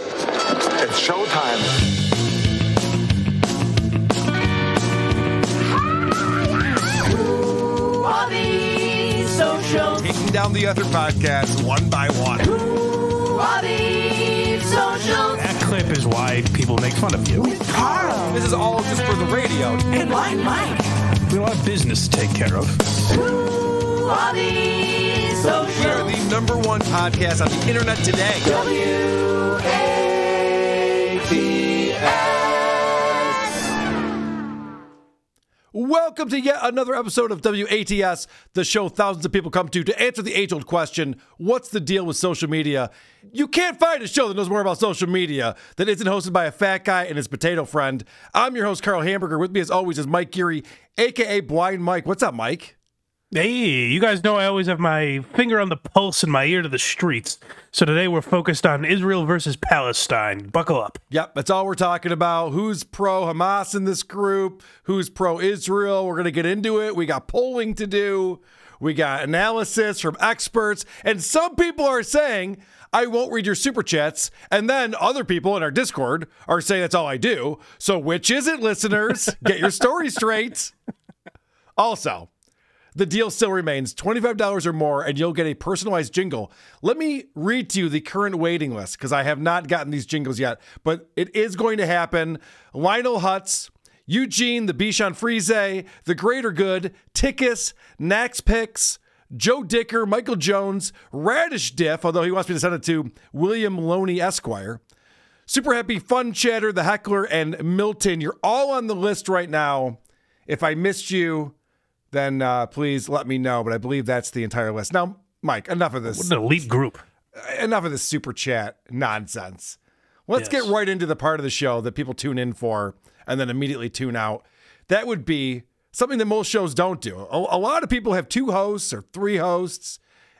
It's showtime. All these socials. Taking down the other podcasts one by one. All these socials. That clip is why people make fun of you. Karl This is all just for the radio. and Blind Mike. We have a lot of business to take care of. All these We are socials. the number one podcast on the internet today. Welcome to yet another episode of WATS, the show thousands of people come to to answer the age old question what's the deal with social media? You can't find a show that knows more about social media that isn't hosted by a fat guy and his potato friend. I'm your host, Karl Hamburger. With me, as always, is Mike Geary, aka Blind Mike. What's up, Mike? Hey, you guys know I always have my finger on the pulse and my ear to the streets. So today we're focused on Israel versus Palestine. Buckle up. Yep, that's all we're talking about. Who's pro Hamas in this group? Who's pro Israel? We're going to get into it. We got polling to do, we got analysis from experts, and some people are saying, I won't read your super chats. And then other people in our Discord are saying that's all I do. So, which is it, listeners? get your story straight. Also, the deal still remains $25 or more, and you'll get a personalized jingle. Let me read to you the current waiting list because I have not gotten these jingles yet, but it is going to happen. Lionel Hutz, Eugene, the Bichon Frise, The Greater Good, Tickus, Nax Picks, Joe Dicker, Michael Jones, Radish Diff, although he wants me to send it to William Loney Esquire. Super Happy, Fun Chatter, The Heckler, and Milton. You're all on the list right now. If I missed you, then uh, please let me know. But I believe that's the entire list. Now, Mike, enough of What this. an elite group. Enough of this super chat nonsense. Let's Yes. get right into the part of the show that people tune in for and then immediately tune out. That would be something that most shows don't do. A, a lot of people have two hosts or three hosts,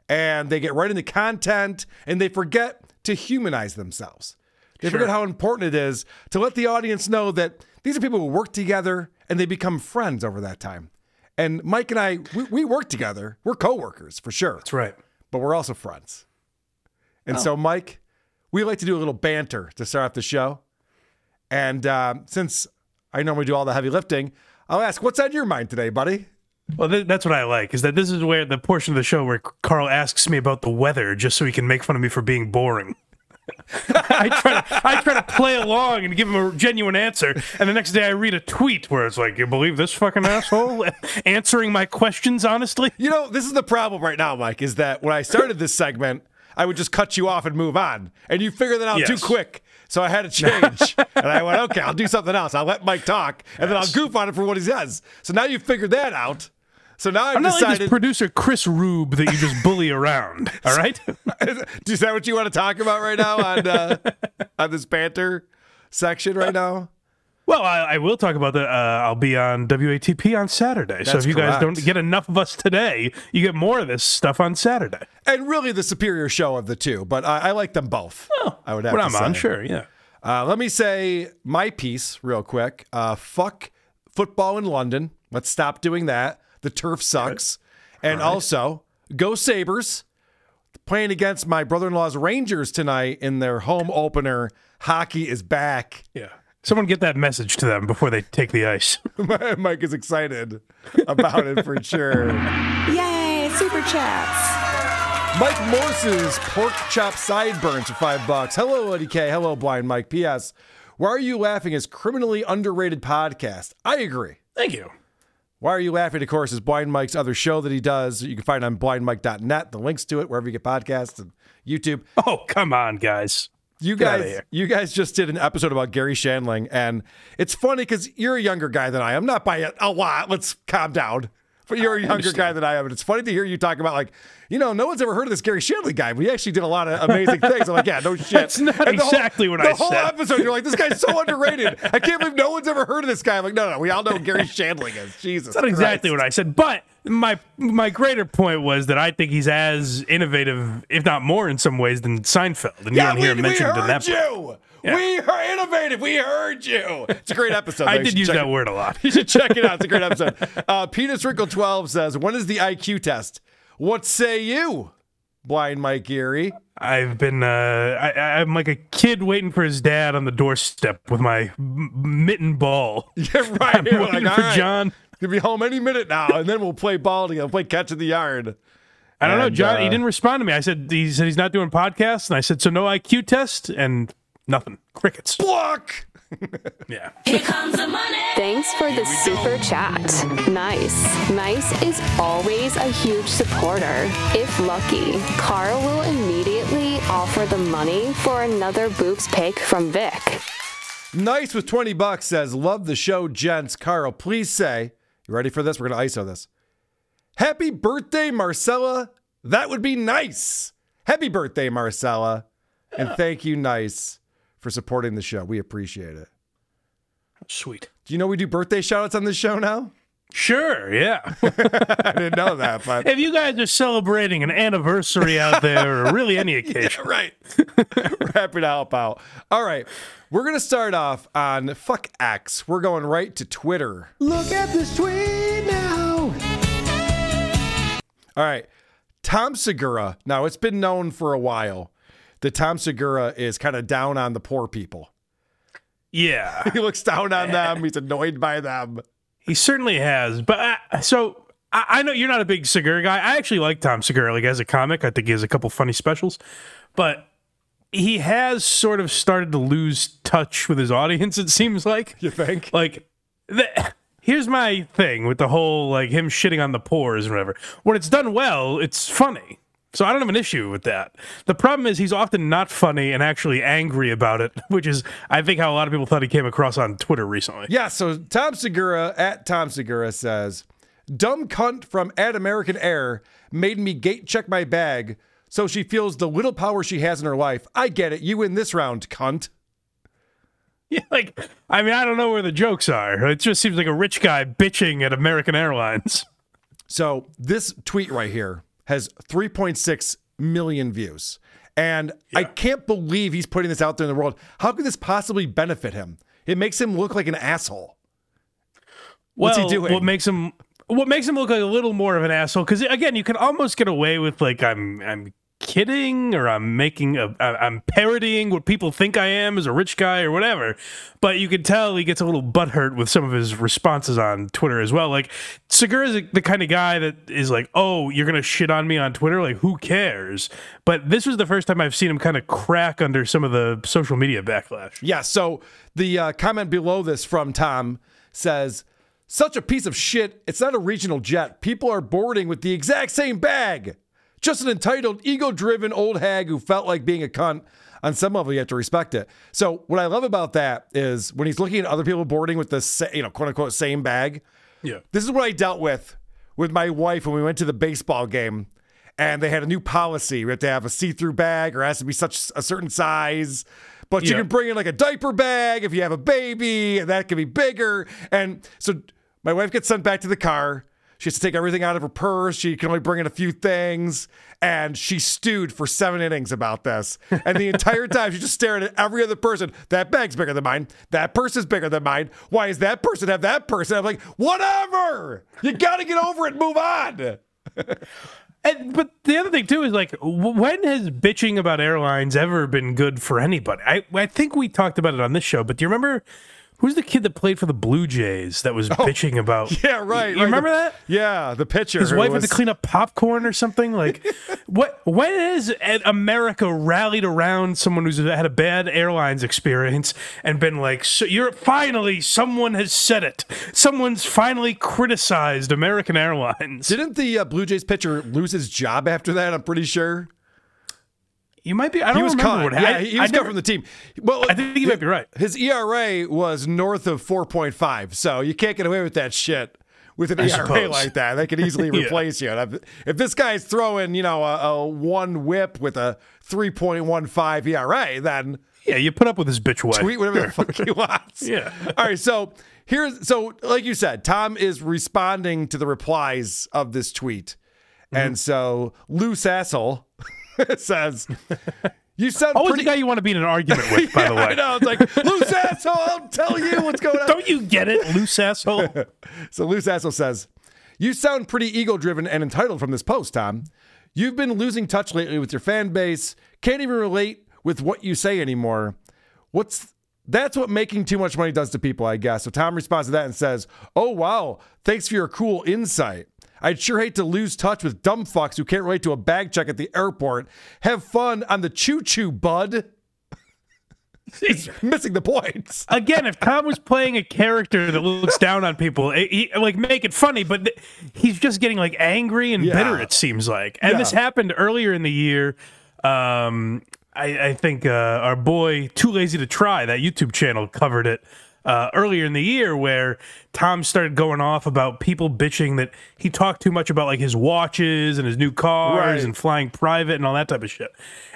and they get right into content and they forget to humanize themselves. They forget how important it is to let the audience know that these are people who work together and they become friends over that time. And Mike and I, we, we work together. We're coworkers for sure That's right. but we're also friends. And Oh. so, Mike, we like to do a little banter to start off the show. And um, since I normally do all the heavy lifting, I'll ask, what's on your mind today, buddy? Well, th- that's what I like, is that this is where the portion of the show where Karl asks me about the weather just so he can make fun of me for being boring. I try to I try to play along and give him a genuine answer, and the next day I read a tweet where it's like, "You believe this fucking asshole answering my questions honestly?" You know, this is the problem right now, Mike, is that when I started this segment, I would just cut you off and move on. And you figured that out too quick. So I had to change. and I went, okay, I'll do something else. I'll let Mike talk, and then I'll goof on it for what he says. So now you figured that out. So now I've I'm not like decided. this producer Chris Rube that you just bully around. All right. Is that what you want to talk about right now on uh, on this banter section right now? Well, I, I will talk about that. Uh, I'll be on WATP on Saturday. so if you guys don't get enough of us today, you get more of this stuff on Saturday. And really, the superior show of the two, but I, I like them both. I would have When to I'm say. on, sure, yeah. Uh, let me say my piece real quick. Uh, fuck football in London. Let's stop doing that. The turf sucks. And also, go Sabres. Playing against my brother-in-law's Rangers tonight in their home opener. Hockey is back. Yeah. Someone get that message to them before they take the ice. Mike is excited about it for sure. Yay, super chats. Mike Morse's pork chop sideburns for five bucks. Hello, Eddie K. Hello, Blind Mike. P.S. Why are you laughing? Is criminally underrated podcast. I agree. Thank you. Why are you laughing? Of course, is Blind Mike's other show that he does. You can find on blindmike.net. The links to it wherever you get podcasts and YouTube. Oh, come on, guys. You guys, you guys just did an episode about Garry Shandling, and it's funny because you're a younger guy than I am. Not by a, a lot. Let's calm down. But you're a younger guy than I am, and it's funny to hear you talk about like, you know, no one's ever heard of this Garry Shandling guy. But We actually did a lot of amazing things. I'm like, yeah, no shit. That's not And the whole- exactly what the whole episode, you're like, this guy's so underrated. I can't believe no one's ever heard of this guy. I'm like, no, no, we all know who Garry Shandling is. Jesus, That's not exactly what I said, but my my greater point was that I think he's as innovative, if not more, in some ways than Seinfeld, and you Yeah, don't hear him we mentioned heard in that. you. Yeah. We are innovative. We heard you. It's a great episode. I did use that it- word a lot. You should check it out. It's a great episode. Uh, Penis Wrinkle 12 says, When is the IQ test? What say you? Blind Mike Erie? I've been, uh, I, I'm like a kid waiting for his dad on the doorstep with my m- mitten ball. Yeah, right. I'm You're waiting like, for "All right, John. He'll be home any minute now, and then we'll play ball together, play catch in the yard. I don't know, And, John. he uh, didn't respond to me. I said he said he's not doing podcasts, and I said so no IQ test and nothing. Crickets. Block. Yeah. Here comes the money. Thanks for the super chat. Nice. Nice is always a huge supporter. If lucky, Karl will immediately offer the money for another boobs pick from Vic. Nice with 20 bucks says, Love the show, gents. Karl, please say, You ready for this? We're going to ISO this. Happy birthday, Marcella. That would be nice. Happy birthday, Marcella. And thank you, Nice, for supporting the show. We appreciate it. Sweet. Do you know we do birthday shout outs on this show now? Sure. Yeah. I didn't know that, but. if you guys are celebrating an anniversary out there, or really any occasion, right. We're happy to help out. All right. We're going to start off on fuck X. We're going right to Twitter. Look at this tweet now. All right. Tom Segura. Now, it's been known for a while that Tom Segura is kind of down on the poor people. yeah, He looks down on them. He's annoyed by them. he certainly has. But uh, so I, I know you're not a big Segura guy. I actually like Tom Segura, like as a comic. I think he has a couple funny specials, but he has sort of started to lose touch with his audience. It seems like. You think? like the, here's my thing with the whole like him shitting on the pores and whatever when it's done well it's funny so i don't have an issue with that the problem is he's often not funny and actually angry about it which is i think how a lot of people thought he came across on twitter recently Yeah. So Tom Segura at Tom Segura says, "Dumb cunt from at American Air made me gate check my bag, so she feels the little power she has in her life. I get it. You win this round, cunt." yeah, like i mean i don't know where the jokes are it just seems like a rich guy bitching at american airlines So this tweet right here has 3.6 million views. And I can't believe he's putting this out there in the world. How could this possibly benefit him? It makes him look like an asshole. What's he doing? What makes him what makes him look like a little more of an asshole? Because again, you can almost get away with like I'm I'm kidding or I'm making a I'm parodying what people think I am as a rich guy or whatever. But you can tell he gets a little butthurt with some of his responses on Twitter as well. Like Segura is the kind of guy that is like, oh, you're gonna shit on me on Twitter? Like who cares? But this was the first time I've seen him kind of crack under some of the social media backlash. Yeah. So the uh, comment below this from Tom says, "Such a piece of shit. It's not a regional jet. People are boarding with the exact same bag. Just an entitled, ego-driven old hag who felt like being a cunt." On some level, you have to respect it. So, what I love about that is when he's looking at other people boarding with the you know quote unquote same bag. Yeah. This is what I dealt with with my wife when we went to the baseball game and they had a new policy. We have to have a see-through bag or it has to be such a certain size. But you can bring in like a diaper bag if you have a baby, and that can be bigger. And so my wife gets sent back to the car. She has to take everything out of her purse. She can only bring in a few things. And she stewed for seven innings about this. And the entire time she's just staring at every other person. That bag's bigger than mine. That purse is bigger than mine. Why does that person have that person? I'm like, whatever. You got to get over it and move on. And, but the other thing too is like, when has bitching about airlines ever been good for anybody? I I think we talked about it on this show, but do you remember who's the kid that played for the Blue Jays that was bitching about? Oh, Yeah, right. You, right. remember The- that? Yeah, the pitcher. His wife had to clean up popcorn or something. Like, what? When has America rallied around someone who's had a bad airlines experience and been like, so "You're finally someone has said it. Someone's finally criticized American Airlines." Didn't the uh, Blue Jays pitcher lose his job after that? I'm pretty sure. You might be. I don't He was remember cut. what Yeah, he, he I was cut from the team. Well, I think you might be right. His ERA was north of 4.5, so you can't get away with that shit with an I ERA suppose. like that. They could easily Yeah. replace you. And if, this guy's throwing, you know, a, a one whip with a 3.15 ERA, then Yeah, you put up with his bitch wife. tweet whatever the fuck he wants. Yeah. All right. So here's so like you said, Tom is responding to the replies of this tweet, Mm-hmm. and so loose asshole says, "You sound Always pretty." the guy you want to be in an argument with, by the Yeah, way. I know. It's like loose asshole. I'll tell you what's going on. Don't you get it, loose asshole? So loose asshole says, "You sound pretty ego-driven and entitled from this post, Tom. You've been losing touch lately with your fan base. Can't even relate with what you say anymore. What's that's what making too much money does to people, I guess. So Tom responds to that and says, Oh, wow. Thanks for your cool insight. I'd sure hate to lose touch with dumb fucks who can't relate to a bag check at the airport. Have fun on the choo choo, bud. He's missing the points. Again, if Tom was playing a character that looks down on people, it, he, like make it funny, but th- he's just getting like angry and Yeah. bitter. It seems like, and this happened earlier in the year. Um, I, I think uh, our boy Too Lazy to Try that YouTube channel covered it uh, earlier in the year, where Tom started going off about people bitching that he talked too much about like his watches and his new cars Right. and flying private and all that type of shit.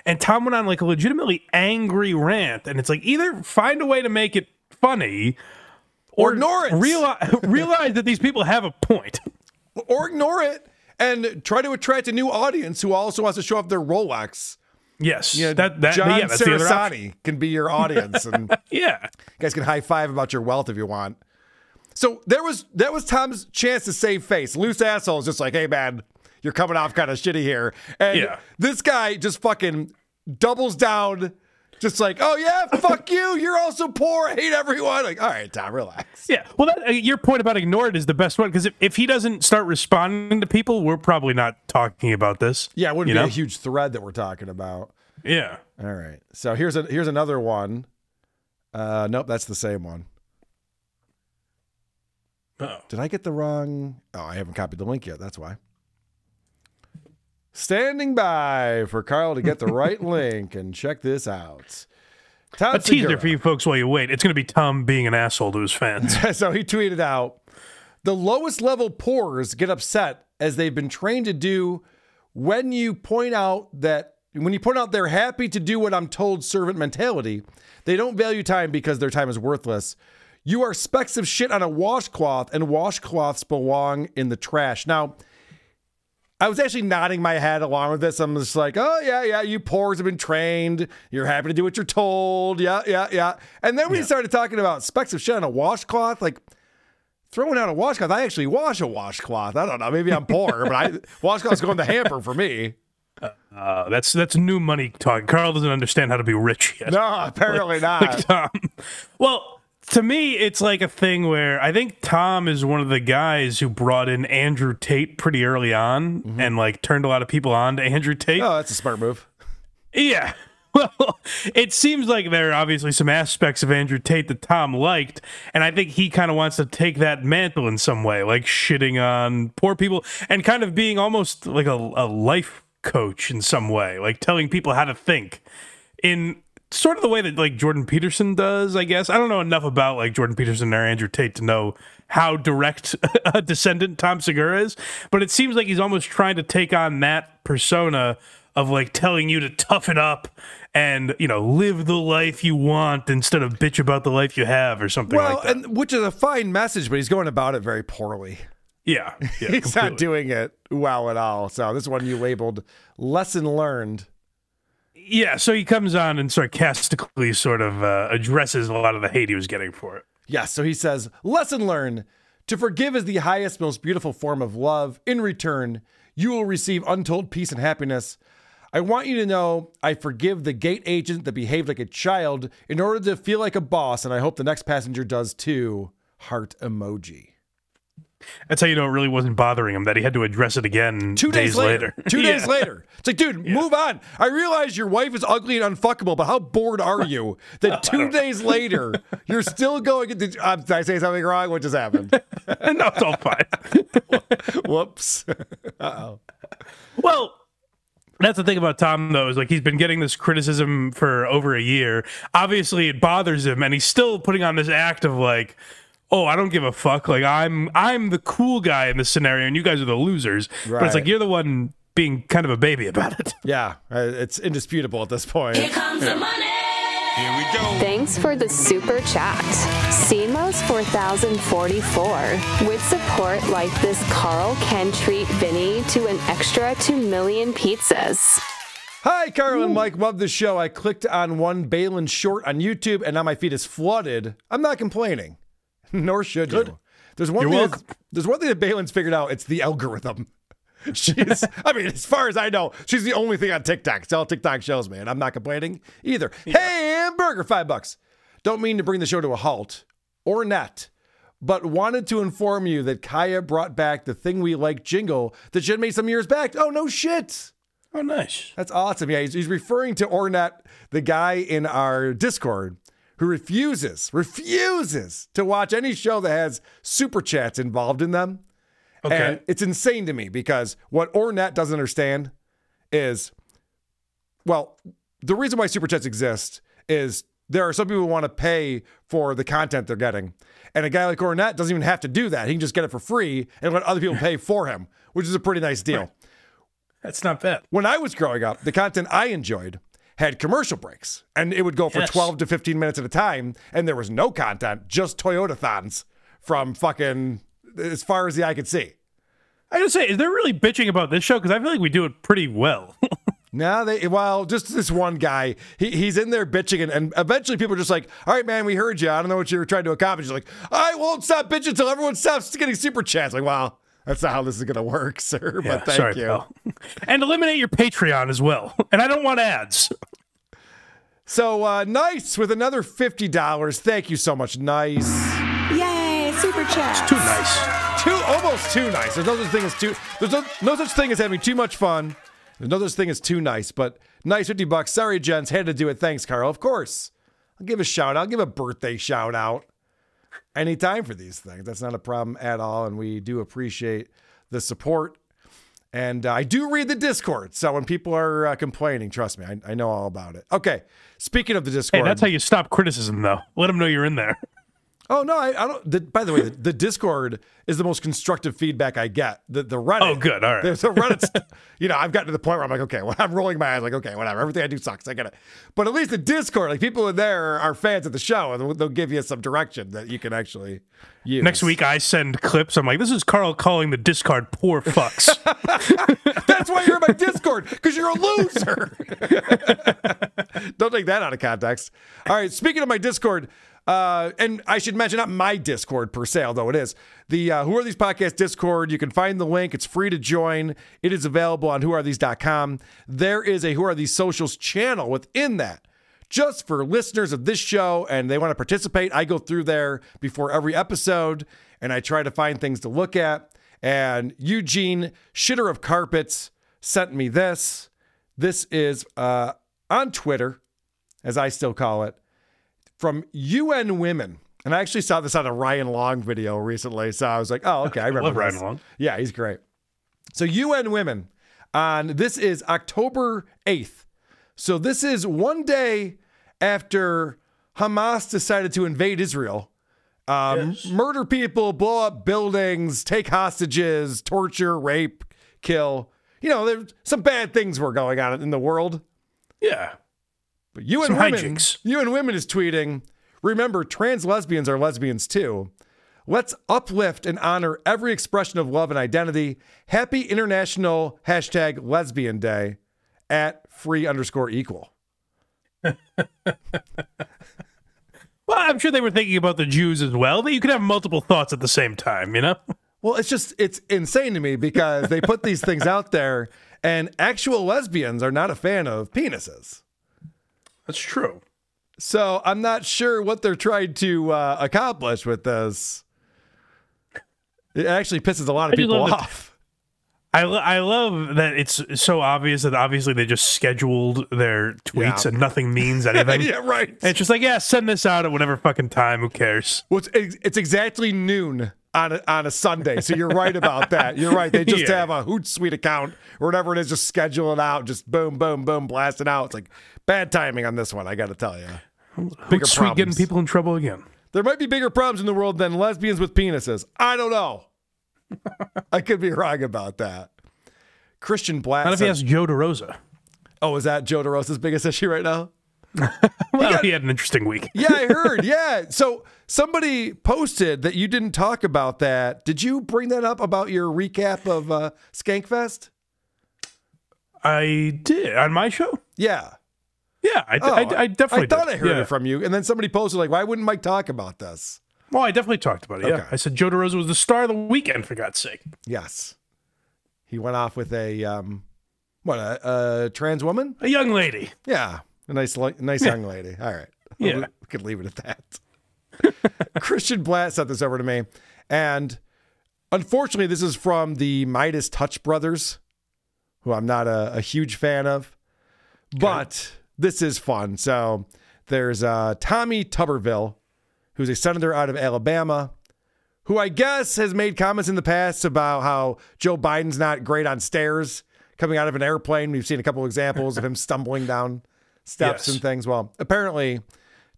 And Tom went on like a legitimately angry rant, and it's like either find a way to make it funny Or ignore it. Realize, realize that these people have a point. or ignore it and try to attract a new audience who also wants to show off their Rolex. Yes, You know, that that John yeah, that's the other. Sarasani can be your audience, and yeah, you guys can high five about your wealth if you want. So there was that was Tom's chance to save face. Loose asshole is just like, hey man, you're coming off kind of shitty here, and Yeah. this guy just fucking doubles down. Just like, oh yeah, fuck you. You're also poor. I hate everyone. Like, all right, Tom, relax. yeah. Well, that, uh, your point about ignored is the best one because if, if he doesn't start responding to people, we're probably not talking about this. Yeah, it wouldn't be know? a huge thread that we're talking about. Yeah. All right. So here's a here's another one. Uh nope, that's the same one. Oh. Did I get the wrong? Oh, I haven't copied the link yet. That's why. Standing by for Karl to get the right link and check this out. A teaser for you folks while you wait. It's going to be Tom being an asshole to his fans. so he tweeted out the lowest level poors get upset as they've been trained to do when you point out that when you point out they're happy to do what I'm told servant mentality, they don't value time because their time is worthless. You are specks of shit on a washcloth, and washcloths belong in the trash. Now, I was actually nodding my head along with this. I'm just like, oh, yeah, yeah, you poors have been trained. You're happy to do what you're told. Yeah, yeah, yeah. And then we started talking about specks of shit on a washcloth. Like, throwing out a washcloth. I actually wash a washcloth. I don't know. Maybe I'm poor, but I washcloths go in the hamper for me. Uh, that's that's new money talk. Karl doesn't understand how to be rich yet. No, apparently not. like Tom. Well, to me, it's like a thing where I think Tom is one of the guys who brought in Andrew Tate pretty early on mm-hmm. and like turned a lot of people on to Andrew Tate. oh, that's a smart move. Yeah. Well, it seems like there are obviously some aspects of Andrew Tate that Tom liked, and I think he kind of wants to take that mantle in some way, like shitting on poor people and kind of being almost like a, a life coach in some way, like telling people how to think in sort of the way that like Jordan Peterson does, I guess. I don't know enough about like Jordan Peterson or Andrew Tate to know how direct a descendant Tom Segura is, but it seems like he's almost trying to take on that persona of like telling you to toughen up and you know live the life you want instead of bitch about the life you have or something Well, like that. and which is a fine message, but he's going about it very poorly. yeah, yeah, he's completely. not doing it well at all. So this one you labeled lesson learned. Yeah. So he comes on and sarcastically sort of uh, addresses a lot of the hate he was getting for it. Yes, so he says, lesson learned. To forgive is the highest, most beautiful form of love. In return, you will receive untold peace and happiness. I want you to know I forgive the gate agent that behaved like a child in order to feel like a boss, and I hope the next passenger does too. Heart emoji. That's how you know it really wasn't bothering him that he had to address it again Two days, later. Two days Yeah. later. It's like, dude, move on. I realize your wife is ugly and unfuckable, but how bored are you that two days later you're still going? Did, uh, did I say something wrong? What just happened? no, it's all fine. Whoops. Oh. Well, that's the thing about Tom, though, is like he's been getting this criticism for over a year. Obviously, it bothers him, and he's still putting on this act of like, "Oh, I don't give a fuck. Like I'm, I'm the cool guy in this scenario, and you guys are the losers." Right. But it's like you're the one being kind of a baby about it. Yeah, uh, it's indisputable at this point. Here comes the money. Here we go. Thanks for the super chat. CMOS 4044. With support like this, Karl can treat Vinny to an extra 2 million pizzas. Hi, Karl and Mike. Love the show. I clicked on one Balin short on YouTube, and now my feed is flooded. I'm not complaining, nor should you. There's one You're thing There's one thing that Balin's figured out. It's the algorithm. She's, I mean, as far as I know, she's the only thing on TikTok. It's all TikTok shows, man. I'm not complaining either. Hey, hamburger, five bucks. Don't mean to bring the show to a halt or net, but wanted to inform you that Kaya brought back the thing we like jingle that she had made some years back. Oh, no shit. Oh, nice. That's awesome. Yeah, he's, he's referring to Ornette, the guy in our Discord who refuses, refuses to watch any show that has super chats involved in them. Okay. And it's insane to me because what Ornette doesn't understand is, well, the reason why super chats exist is there are some people who want to pay for the content they're getting. And a guy like Ornette doesn't even have to do that. He can just get it for free and let other people pay for him, which is a pretty nice deal. That's not bad. When I was growing up, the content I enjoyed had commercial breaks and it would go for Yes. 12 to 15 minutes at a time and there was no content, just Toyota thons from fucking as far as the eye could see. I gotta say, is there really bitching about this show? Because I feel like we do it pretty well. No, they well, just this one guy. He, he's in there bitching, and, and eventually people are just like, "All right, man, we heard you. I don't know what you were trying to accomplish." Like, "I won't stop bitching until everyone stops getting super chats." Like, wow, that's not how this is gonna work, sir. but thank sorry, you. pal. and eliminate your Patreon as well. And I don't want ads. So uh, nice with another fifty dollars. Thank you so much. Nice. Yay, super chats. Too nice. Too almost too nice. There's no such thing as too. There's no, no such thing as having too much fun. There's no such thing as too nice. But nice fifty bucks. Sorry, gents, had to do it. Thanks, Karl. Of course. I'll give a shout out. I'll give a birthday shout out. Anytime for these things. That's not a problem at all. And we do appreciate the support. And uh, I do read the Discord. So when people are uh, complaining, trust me, I, I know all about it. Okay. Speaking of the Hey, Discord. that's how you stop criticism, though. Let them know you're in there. Oh no, I, I don't. The, by the way, the, the Discord is the most constructive feedback I get. The the Reddit. Oh, good, all right. The, the Reddit's. you know, I've gotten to the point where I'm like, okay, well, I'm rolling my eyes, like, okay, whatever. Everything I do sucks. I get it. But at least the Discord, like people in there are fans of the show, and they'll, they'll give you some direction that you can actually use. Next week, I send clips. I'm like, this is Karl calling the Discord poor fucks. That's why you're in my Discord because you're a loser. Don't take that out of context. All right. Speaking of my Discord, uh, and I should mention not my Discord per se, although it is the uh, Who Are These Podcast Discord. You can find the link. It's free to join. It is available on WhoAreThese.com. There is a Who Are These Socials channel within that. Just for listeners of this show and they want to participate, I go through there before every episode and I try to find things to look at. And Eugene, shitter of carpets, sent me this. This is uh, on Twitter, as I still call it, from UN Women. And I actually saw this on a Ryan Long video recently. So I was like, oh, okay. I remember love Ryan this. Long. Yeah, he's great. So UN Women on this is October 8th. So this is one day after Hamas decided to invade Israel, um, murder people, blow up buildings, take hostages, torture, rape, kill. You know, there's some bad things were going on in the world. yeah. But you and Some women, hijinks. UN Women is tweeting. Remember, trans lesbians are lesbians too. Let's uplift and honor every expression of love and identity. Happy International hashtag Lesbian Day at free underscore equal. Well, I'm sure they were thinking about the Jews as well. That you could have multiple thoughts at the same time, you know? Well, it's just it's insane to me because they put these things out there, and actual lesbians are not a fan of penises. That's true. So I'm not sure what they're trying to uh, accomplish with this. It actually pisses a lot of I people love that- off. I, lo- I love that it's so obvious that obviously they just scheduled their tweets Yeah. and nothing means anything. yeah, right. And it's just like, yeah, send this out at whatever fucking time. Who cares? Well, it's, it's exactly noon on a, on a Sunday. So you're right about that. You're right. They just Yeah. have a Hootsuite account or whatever it is, just schedule it out, just boom, boom, boom, blast it out. It's like bad timing on this one, I got to tell you. Bigger Sweet getting people in trouble again. There might be bigger problems in the world than lesbians with penises. I don't know. I could be wrong about that. Christian Black. Not if he has Joe DeRosa. oh, is that Joe DeRosa's biggest issue right now? Well, he had an interesting week. Yeah, I heard. Yeah. So somebody posted that you didn't talk about that. Did you bring that up about your recap of uh, Skankfest? I did on my show. Yeah. Yeah, I, Oh, I, I definitely. I thought did. I heard Yeah. it from you. And then somebody posted, like, why wouldn't Mike talk about this? Well, I definitely talked about it. Okay. Yeah, I said Joe DeRosa was the star of the weekend for God's sake. Yes. He went off with a um, what a, a trans woman. A young lady. Yeah, a nice, nice young lady. All right, Yeah. we, we could leave it at that. Christian Blatt sent this over to me, and unfortunately, this is from the Midas Touch brothers, who I'm not a, a huge fan of, but this is fun. So there's uh, Tommy Tuberville, who's a senator out of Alabama, who I guess has made comments in the past about how Joe Biden's not great on stairs coming out of an airplane. We've seen a couple examples of him stumbling down steps Yes. and things. Well, apparently,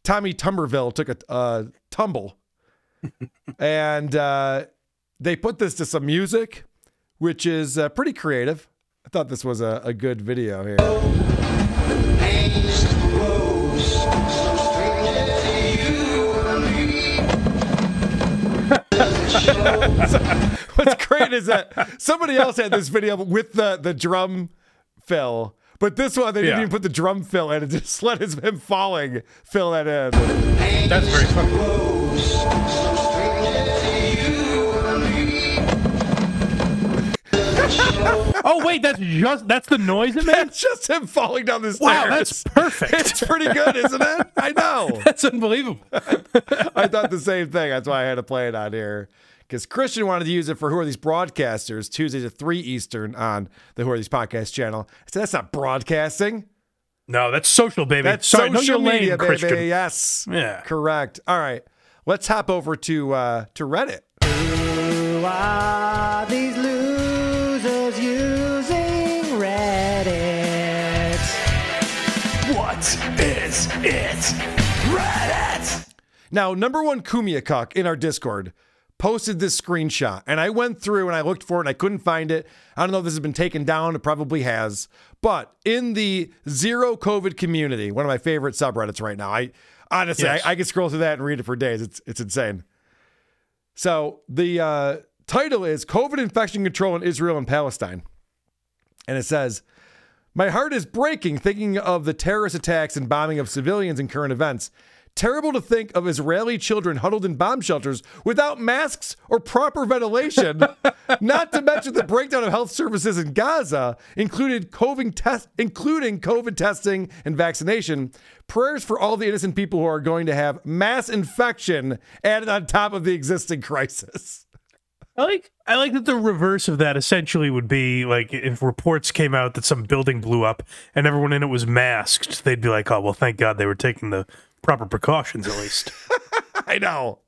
Tommy Tumberville took a uh, tumble, and uh, they put this to some music, which is uh, pretty creative. I thought this was a, a good video here. What's great is that somebody else had this video with the, the drum fill, but this one they didn't Yeah. even put the drum fill in. It just let his, him falling fill that in. That's very funny. oh wait, that's just that's the noise it made. It's just him falling down the stairs. Wow, that's perfect. It's pretty good, isn't it? I know. That's unbelievable. I thought the same thing. That's why I had to play it on here. Because Christian wanted to use it for Who Are These Broadcasters, Tuesdays at 3 Eastern on the Who Are These Podcast channel. I said, that's not broadcasting. No, that's social, baby. That's Sorry, social your lane, media, baby. Christian. Yes. Yeah. Correct. All right. Let's hop over to uh, to Reddit. Who are these losers using Reddit? What is it? Reddit! Now, number one Kumia Cuck in our Discord posted this screenshot, and I went through and I looked for it and I couldn't find it. I don't know if this has been taken down. It probably has. But in the zero COVID community, one of my favorite subreddits right now, I honestly Yes. I, I could scroll through that and read it for days. It's it's insane. So the uh, title is COVID infection control in Israel and Palestine, and it says. My heart is breaking thinking of the terrorist attacks and bombing of civilians in current events. Terrible to think of Israeli children huddled in bomb shelters without masks or proper ventilation. Not to mention the breakdown of health services in Gaza, included COVID test, including COVID testing and vaccination. Prayers for all the innocent people who are going to have mass infection added on top of the existing crisis. I like I like that the reverse of that essentially would be like if reports came out that some building blew up and everyone in it was masked, they'd be like, "Oh well, thank God they were taking the proper precautions at least." I know.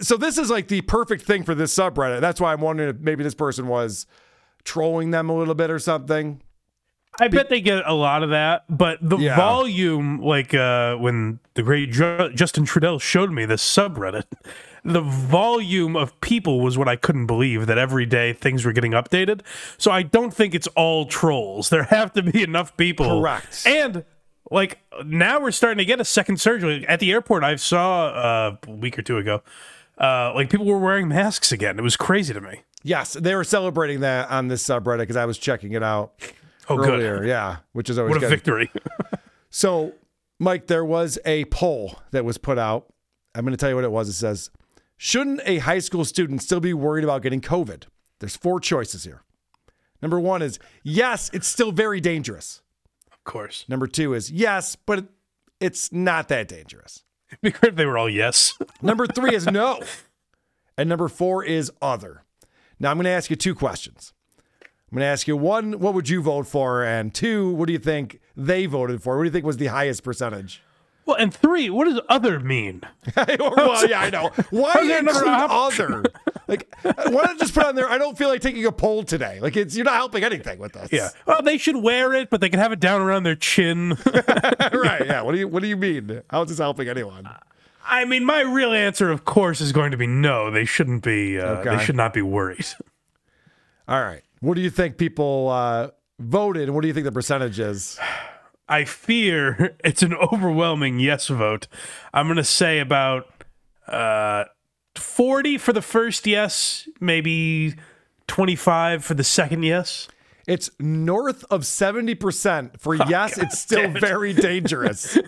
So this is like the perfect thing for this subreddit. That's why I'm wondering if maybe this person was trolling them a little bit or something. I bet they get a lot of that, but the Yeah. volume, like uh, when the great Ju- Justin Trudell showed me this subreddit, the volume of people was what I couldn't believe that every day things were getting updated. So I don't think it's all trolls. There have to be enough people. Correct. And like now we're starting to get a second surge. At the airport, I saw uh, a week or two ago, uh, like people were wearing masks again. It was crazy to me. Yes, they were celebrating that on this subreddit because I was checking it out Oh, earlier. good. Yeah, which is always What a good. victory. So, Mike, there was a poll that was put out. I'm going to tell you what it was. It says, Shouldn't a high school student still be worried about getting COVID? There's four choices here. Number one is yes, it's still very dangerous. of course. Number two is yes, but it's not that dangerous. It'd be great if they were all yes. Number three is no. And number four is other. Now, I'm going to ask you two questions. I'm going to ask you one, what would you vote for? And two, what do you think they voted for? What do you think was the highest percentage? Well, and three, what does other mean? well, yeah, I know. Why include another other? Like, why not just put on there? I don't feel like taking a poll today. Like, it's you're not helping anything with this. Yeah. Well, they should wear it, but they can have it down around their chin. right. Yeah. What do you What do you mean? How is this helping anyone? I mean, my real answer, of course, is going to be no. They shouldn't be. Uh, Okay. They should not be worried. All right. What do you think people uh, voted? And what do you think the percentage is? I fear it's an overwhelming yes vote. I'm going to say about uh, 40 for the first yes, maybe 25 for the second yes. It's north of 70% for yes, it's still it. very dangerous.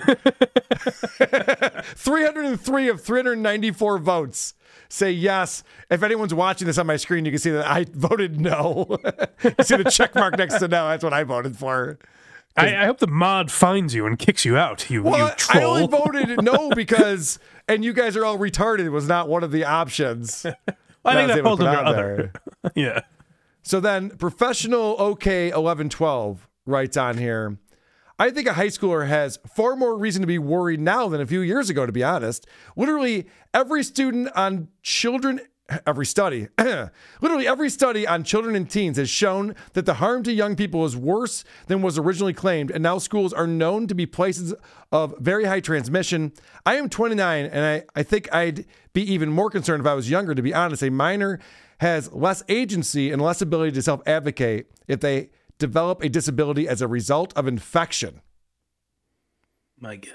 303 of 394 votes say yes. If anyone's watching this on my screen, you can see that I voted no. you see the check mark next to no. That's what I voted for. I, I hope the mod finds you and kicks you out. You, Well, you I only voted no because, and you guys are all retarded was not one of the options. I I think was that falls under other. yeah. So then, professional OK eleven twelve writes on here. I think a high schooler has far more reason to be worried now than a few years ago. To be honest, literally every student on children, every study, literally every study on children and teens has shown that the harm to young people is worse than was originally claimed, and now schools are known to be places of very high transmission. I am 29, and I, I think I'd be even more concerned if I was younger. To be honest, a minor has less agency and less ability to self advocate if they develop a disability as a result of infection. My God.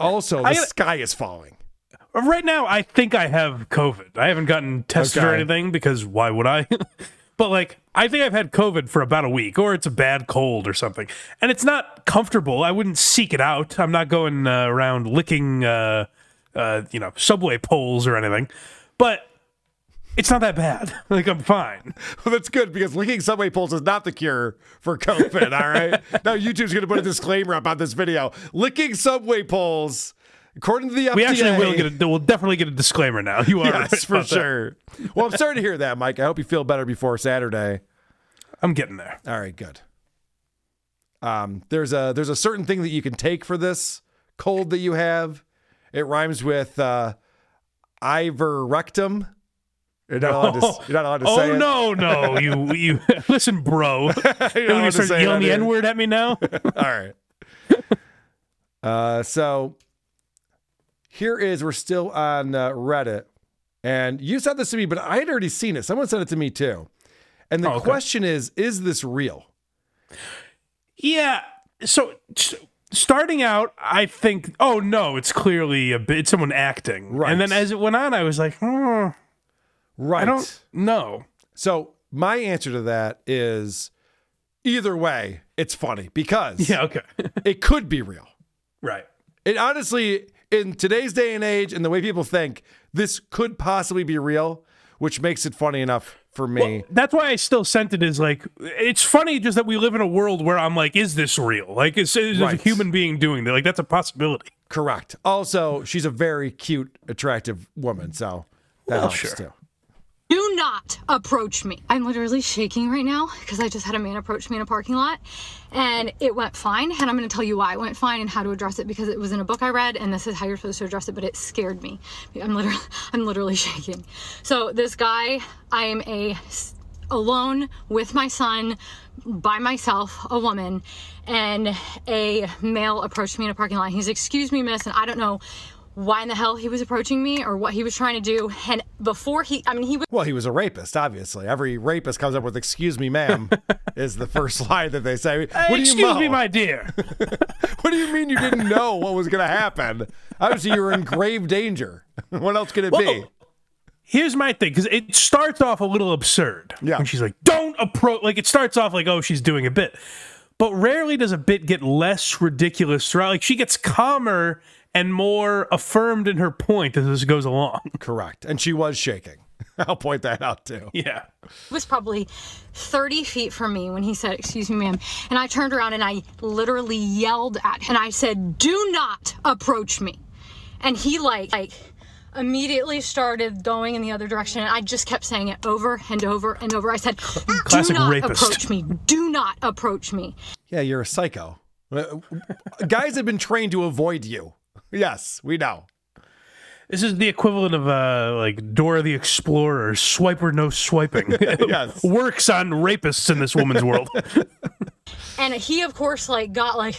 Also, the I- sky is falling. Right now, I think I have COVID. I haven't gotten tested or anything because why would I? but like, I think I've had COVID for about a week, or it's a bad cold or something, and it's not comfortable. I wouldn't seek it out. I'm not going uh, around licking, uh, uh, you know, subway poles or anything. But it's not that bad. like, I'm fine. Well, that's good because licking subway poles is not the cure for COVID. all right. Now YouTube's going to put a disclaimer up on this video. Licking subway poles, according to the FDA. We actually will get a, we'll definitely get a disclaimer now. You are Yes, right for sure. Well, I'm sorry to hear that, Mike. I hope you feel better before Saturday. I'm getting there. All right, good. Um, there's a there's a certain thing that you can take for this cold that you have. It rhymes with uh, iverrectum. You're not allowed to, you're not allowed to oh say it. no, no, you you listen, bro. You're not you to start yelling the. N word at me now. All right. Uh, so here is we're still on uh, Reddit, and you sent this to me, but I had already seen it. Someone sent it to me too, and the Oh, okay. question is: Is this real? Yeah. So, s starting out, I think, oh no, it's clearly a bit, it's someone acting. Right. And then as it went on, I was like, hmm, Right. I don't know. So my answer to that is either way, it's funny because Yeah. Okay. it could be real. right. It honestly, in today's day and age, and the way people think, this could possibly be real, which makes it funny enough for me. That's why I still sent it as like, it's funny just that we live in a world where I'm like, is this real? Like, is, is Right. a human being doing that? Like, that's a possibility. Correct. Also, she's a very cute, attractive woman, so that helps sure. too. Not approach me. I'm literally shaking right now because I just had a man approach me in a parking lot and it went fine. And I'm going to tell you why it went fine and how to address it because it was in a book I read and this is how you're supposed to address it, but it scared me. I'm literally, I'm literally shaking. So this guy, I am a alone with my son by myself, a woman, and a male approached me in a parking lot. He's, excuse me, miss, and I don't know why in the hell he was approaching me or what he was trying to do. And before he, I mean, he was Well, he was a rapist, obviously. Every rapist comes up with "Excuse me, ma'am," is the first line that they say. What do you Excuse me, my dear. What do you mean you didn't know what was going to happen? Obviously, you were in grave danger. What else could it be? Here's my thing, because it starts off a little absurd. Yeah. When she's like, don't approach, like it starts off like, oh, she's doing a bit. But rarely does a bit get less ridiculous throughout. Like she gets calmer and more affirmed in her point as this goes along. Correct. And she was shaking. I'll point that out too. yeah. It was probably 30 feet from me when he said, Excuse me, ma'am. And I turned around and I literally yelled at him. And I said, Do not approach me. And he, like, like, immediately started going in the other direction. And I just kept saying it over and over and over. I said, Do Classic not rapist. approach me. Do not approach me. Yeah, you're a psycho. Uh, Guys have been trained to avoid you. Yes, we know. This is the equivalent of uh, like Dora the Explorer, swiper no swiping. Yes. Works on rapists in this woman's world. And he, of course, like, got like,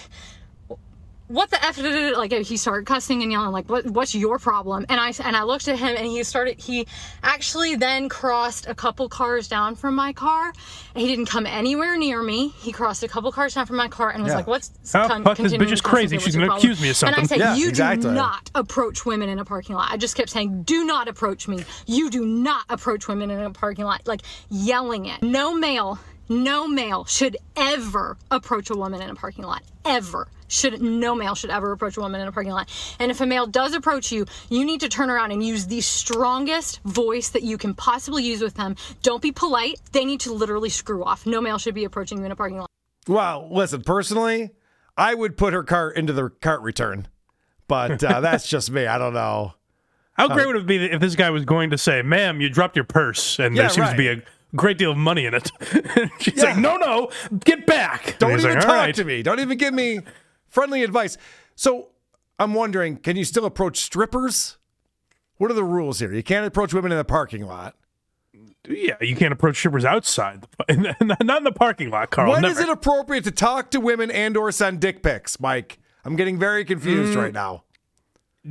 what the f like he started cussing and yelling like what what's your problem? And i and i looked at him and he started he actually then crossed a couple cars down from my car. He didn't come anywhere near me. He crossed a couple cars down from my car and was Yeah. like what's Oh, con- fuck, this bitch is to cuss and crazy. She's gonna accuse me of and i something. said Yeah, you exactly. do not approach women in a parking lot. I just kept saying do not approach me. You do not approach women in a parking lot. Like yelling it. No male no male should ever approach a woman in a parking lot. Ever should no male should ever approach a woman in a parking lot. And if a male does approach you, you need to turn around and use the strongest voice that you can possibly use with them. Don't be polite. They need to literally screw off. No male should be approaching you in a parking lot. Well, listen, personally, I would put her cart into the cart return, but uh, that's just me. I don't know. How great would it be if this guy was going to say, "Ma'am, you dropped your purse," and Yeah, there seems to be a great deal of money in it. She's Yeah. like, "No, no, get back!" Don't even like, talk "All right." to me. Don't even give me friendly advice. So I'm wondering, can you still approach strippers? What are the rules here? You can't approach women in the parking lot. Yeah, you can't approach strippers outside, the- not in the parking lot, Karl. When never. is it appropriate to talk to women and or send dick pics, Mike? I'm getting very confused Mm. right now.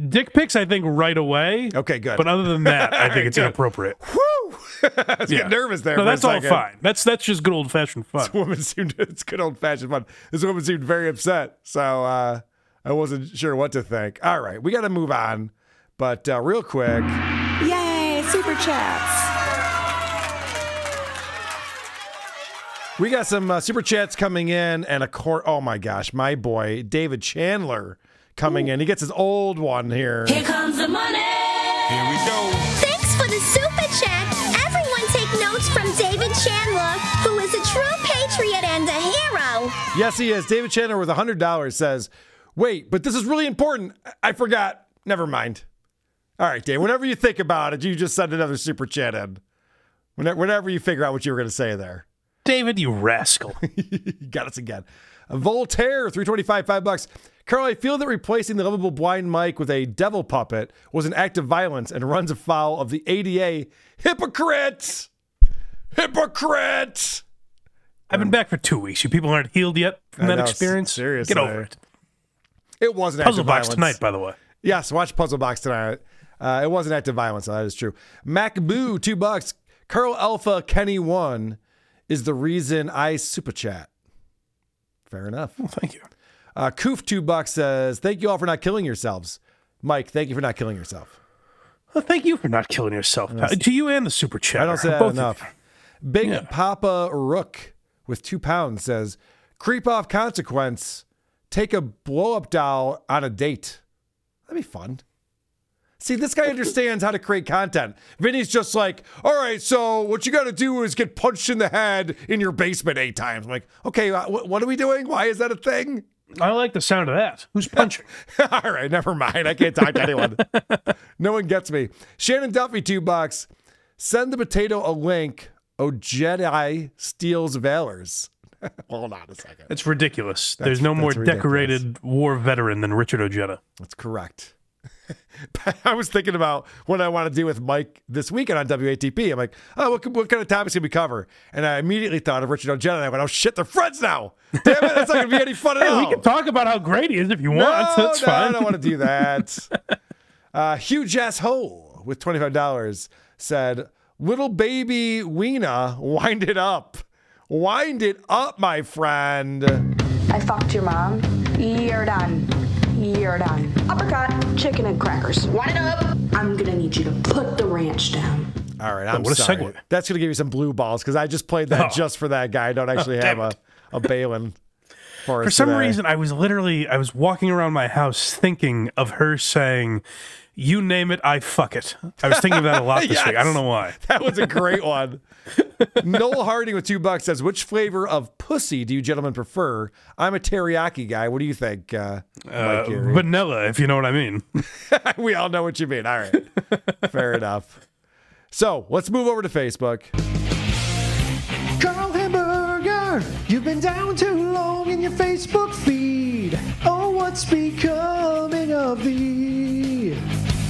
Dick pics, I think, right away. Okay, good. But other than that, I think it's inappropriate. Whew! I was getting nervous there. No, for a that's all fine. That's that's just good old fashioned fun. This woman seemed it's good old fashioned fun. This woman seemed very upset, so uh, I wasn't sure what to think. All right, we got to move on, but uh, real quick, Yay, super chats. we got some uh, super chats coming in, and a court. Oh my gosh, my boy David Chandler coming in. He gets his old one here. Here comes the money. Here we go. Thanks for the super chat. Everyone take notes from David Chandler, who is a true patriot and a hero. Yes, he is. David Chandler with hundred dollars says, "Wait, but this is really important. I- I forgot. Never mind." All right, Dave. Whenever you think about it, you just send another super chat in. Whenever, whenever you figure out what you were going to say there. David, you rascal. You got us again. Voltaire, 325, five bucks. Karl, I feel that replacing the lovable blind Mike with a devil puppet was an act of violence and runs afoul of the ADA. Hypocrite! Hypocrite! I've been back for two weeks. You people aren't healed yet from I that know, experience. seriously. Get over it. It was an act violence Puzzle box violence. tonight, by the way. Yes, watch Puzzle Box tonight. Uh, it was an act of violence. That is true. Mac Boo, two bucks. Karl Alpha Kenny one is the reason I super chat. Fair enough. Well, thank you. Uh, Koof two bucks says, "Thank you all for not killing yourselves." Mike, thank you for not killing yourself. Well, thank you for not killing yourself. To you and the super chat. I don't say that Both enough. Big Yeah. Papa Rook with two pounds says, "Creep off consequence. Take a blow up doll on a date. That'd be fun." See, this guy understands how to create content. Vinny's just like, all right, so what you got to do is get punched in the head in your basement eight times. I'm like, okay, uh, wh- what are we doing? Why is that a thing? I like the sound of that. Who's punching? All right, never mind. I can't talk to anyone. no one gets me. Shannon Duffy, two bucks. Send the potato a link. Oh, Jedi steals valors. Hold on a second. It's ridiculous. There's no more ridiculous. decorated war veteran than Richard Ojeda. That's correct. I was thinking about what I want to do with Mike this weekend on WATP. I'm like, oh, what, what kind of topics can we cover? And I immediately thought of Richard Ojeda. And I went, oh shit, they're friends now. Damn it, that's not gonna be any fun at Hey, all. we can talk about how great he is if you No, want. That's no, fine. I don't want to do that. uh, Huge ass hole with twenty five dollars said, "Little baby Weena, wind it up, wind it up, my friend." I fucked your mom. You're done. You're done. Uppercut, chicken and crackers. Wind it up. I'm gonna need you to put the ranch down. All right, I'm what a sorry. segue. That's gonna give you some blue balls because I just played that Oh. just for that guy. I don't actually have a it. a Balin for For some today. reason, I was literally I was walking around my house thinking of her saying, "You name it, I fuck it." I was thinking of that a lot this week. I don't know why. That was a great one. Noel Harding with two bucks says, "Which flavor of pussy do you gentlemen prefer?" I'm a teriyaki guy. What do you think, uh, Uh, vanilla, if you know what I mean. we all know what you mean. All right, fair enough. So let's move over to Facebook. Karl Hamburger, you've been down too long in your Facebook feed. Oh, what's becoming of thee?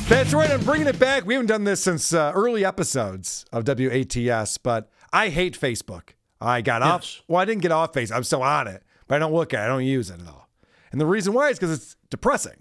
That's right. I'm bringing it back. We haven't done this since uh, early episodes of WATS, but I hate Facebook. I got off. Well, I didn't get off Facebook. I'm still on it, but I don't look at it. I don't use it at all. And the reason why is because it's depressing.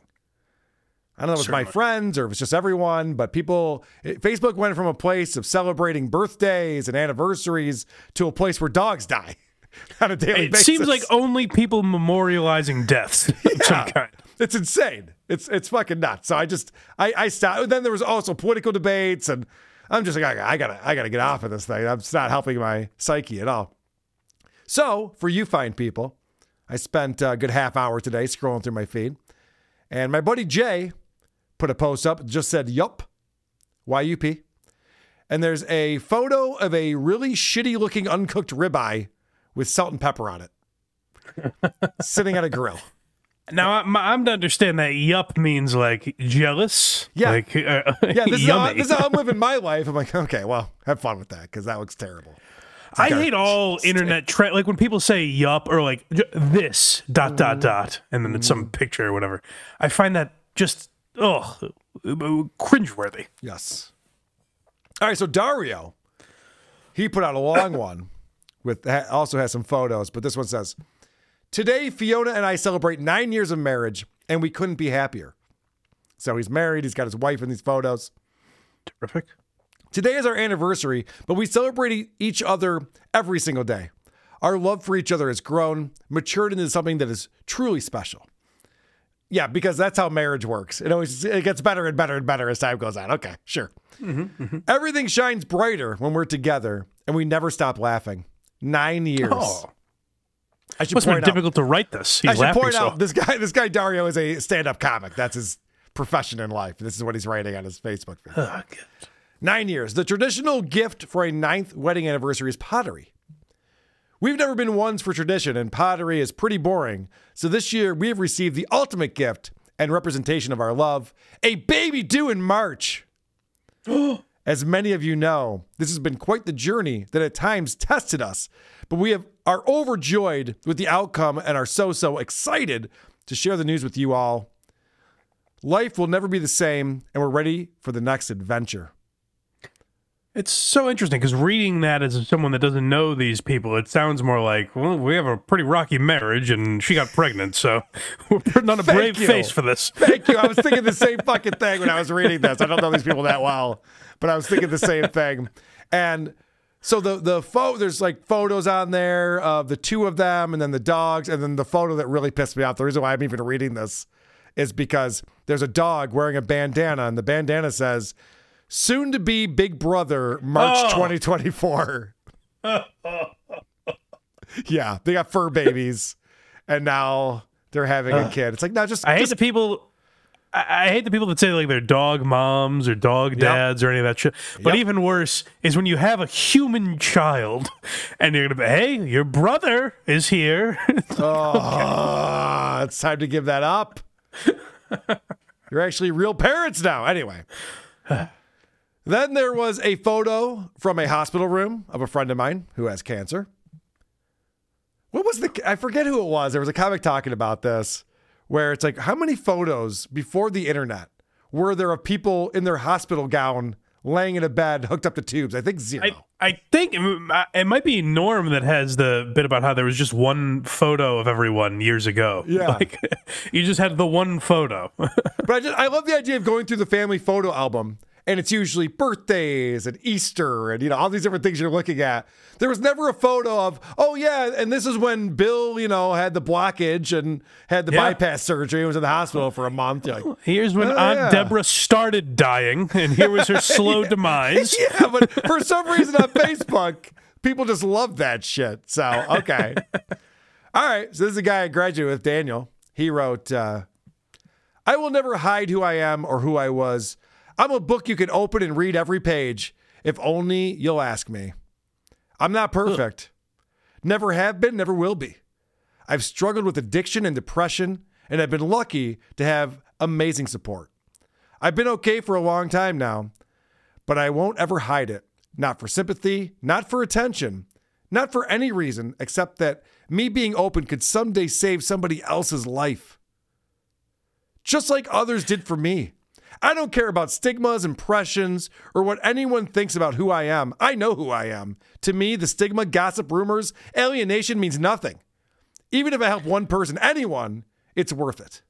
I don't know if it's my friends or if it's just everyone, but people, it, Facebook went from a place of celebrating birthdays and anniversaries to a place where dogs die on a daily It basis. seems like only people memorializing deaths of some kind. It's insane. It's it's fucking nuts. So I just I I stopped. Then there was also political debates, and I'm just like I, I gotta I gotta get off of this thing. It's not helping my psyche at all. So for you fine people, I spent a good half hour today scrolling through my feed. And my buddy Jay put a post up, just said, Yup, YUP. And there's a photo of a really shitty looking uncooked ribeye with salt and pepper on it, sitting at a grill. Now I'm, I'm to understand that yup means like jealous. Yeah. Like, uh, Yeah, this is, how, this is how I'm living my life. I'm like, okay, well, have fun with that because that looks terrible. I hate all internet tre- like when people say yup or like this dot dot dot and then it's some picture or whatever. I find that just oh cringeworthy. Yes. All right, so Dario, he put out a long one with also has some photos, but this one says, "Today Fiona and I celebrate 9 years of marriage and we couldn't be happier." So he's married, he's got his wife in these photos. Terrific. Today is our anniversary, but we celebrate each other every single day. Our love for each other has grown, matured into something that is truly special. Yeah, because that's how marriage works. It always it gets better and better and better as time goes on. Okay, sure. Mm-hmm, mm-hmm. Everything shines brighter when we're together, and we never stop laughing. Nine years. Oh, I should must have point been out. difficult to write this. He's I should point so. out this guy. This guy Dario is a stand-up comic. That's his profession in life. This is what he's writing on his Facebook. feed. Oh, good. Nine years. The traditional gift for a ninth wedding anniversary is pottery. We've never been ones for tradition, and pottery is pretty boring. So this year, we have received the ultimate gift and representation of our love a baby due in March. As many of you know, this has been quite the journey that at times tested us, but we have are overjoyed with the outcome and are so so excited to share the news with you all. Life will never be the same, and we're ready for the next adventure. It's so interesting because reading that as someone that doesn't know these people, it sounds more like, well, we have a pretty rocky marriage and she got pregnant, so we're putting on a Thank brave you. face for this. Thank you. I was thinking the same fucking thing when I was reading this. I don't know these people that well, but I was thinking the same thing. And so the the photo, there's like photos on there of the two of them, and then the dogs, and then the photo that really pissed me off. The reason why I'm even reading this is because there's a dog wearing a bandana, and the bandana says, "Soon to be Big Brother, March Oh. 2024." yeah, they got fur babies, and now they're having a kid. It's like no, just I hate just the people. I, I hate the people that say like they're dog moms or dog dads or any of that shit. But Yep. even worse is when you have a human child and you're gonna be, hey, your brother is here. Oh, it's time to give that up. You're actually real parents now. Anyway. Then there was a photo from a hospital room of a friend of mine who has cancer. What was the I forget who it was. There was a comic talking about this where it's like how many photos before the internet were there of people in their hospital gown laying in a bed hooked up to tubes? I think zero. I, I think it, might be Norm that has the bit about how there was just one photo of everyone years ago. Yeah. Like, you just had the one photo. But I just I love the idea of going through the family photo album and it's usually birthdays and Easter and you know all these different things you're looking at. There was never a photo of oh yeah, and this is when Bill you know had the blockage and had the Yeah. bypass surgery and was in the hospital for a month. Like, Here's when Oh, Aunt yeah. Deborah started dying, and here was her slow demise. yeah, but for some reason on Facebook, people just love that shit. So okay, all right. So this is a guy I graduated with, Daniel. He wrote, uh, "I will never hide who I am or who I was. I'm a book you can open and read every page, if only you'll ask me. I'm not perfect. Never have been, never will be. I've struggled with addiction and depression, and I've been lucky to have amazing support. I've been okay for a long time now, but I won't ever hide it. Not for sympathy, not for attention, not for any reason except that me being open could someday save somebody else's life. Just like others did for me. I don't care about stigmas, impressions, or what anyone thinks about who I am. I know who I am. To me, the stigma, gossip, rumors, alienation means nothing. Even if I help one person, anyone, it's worth it.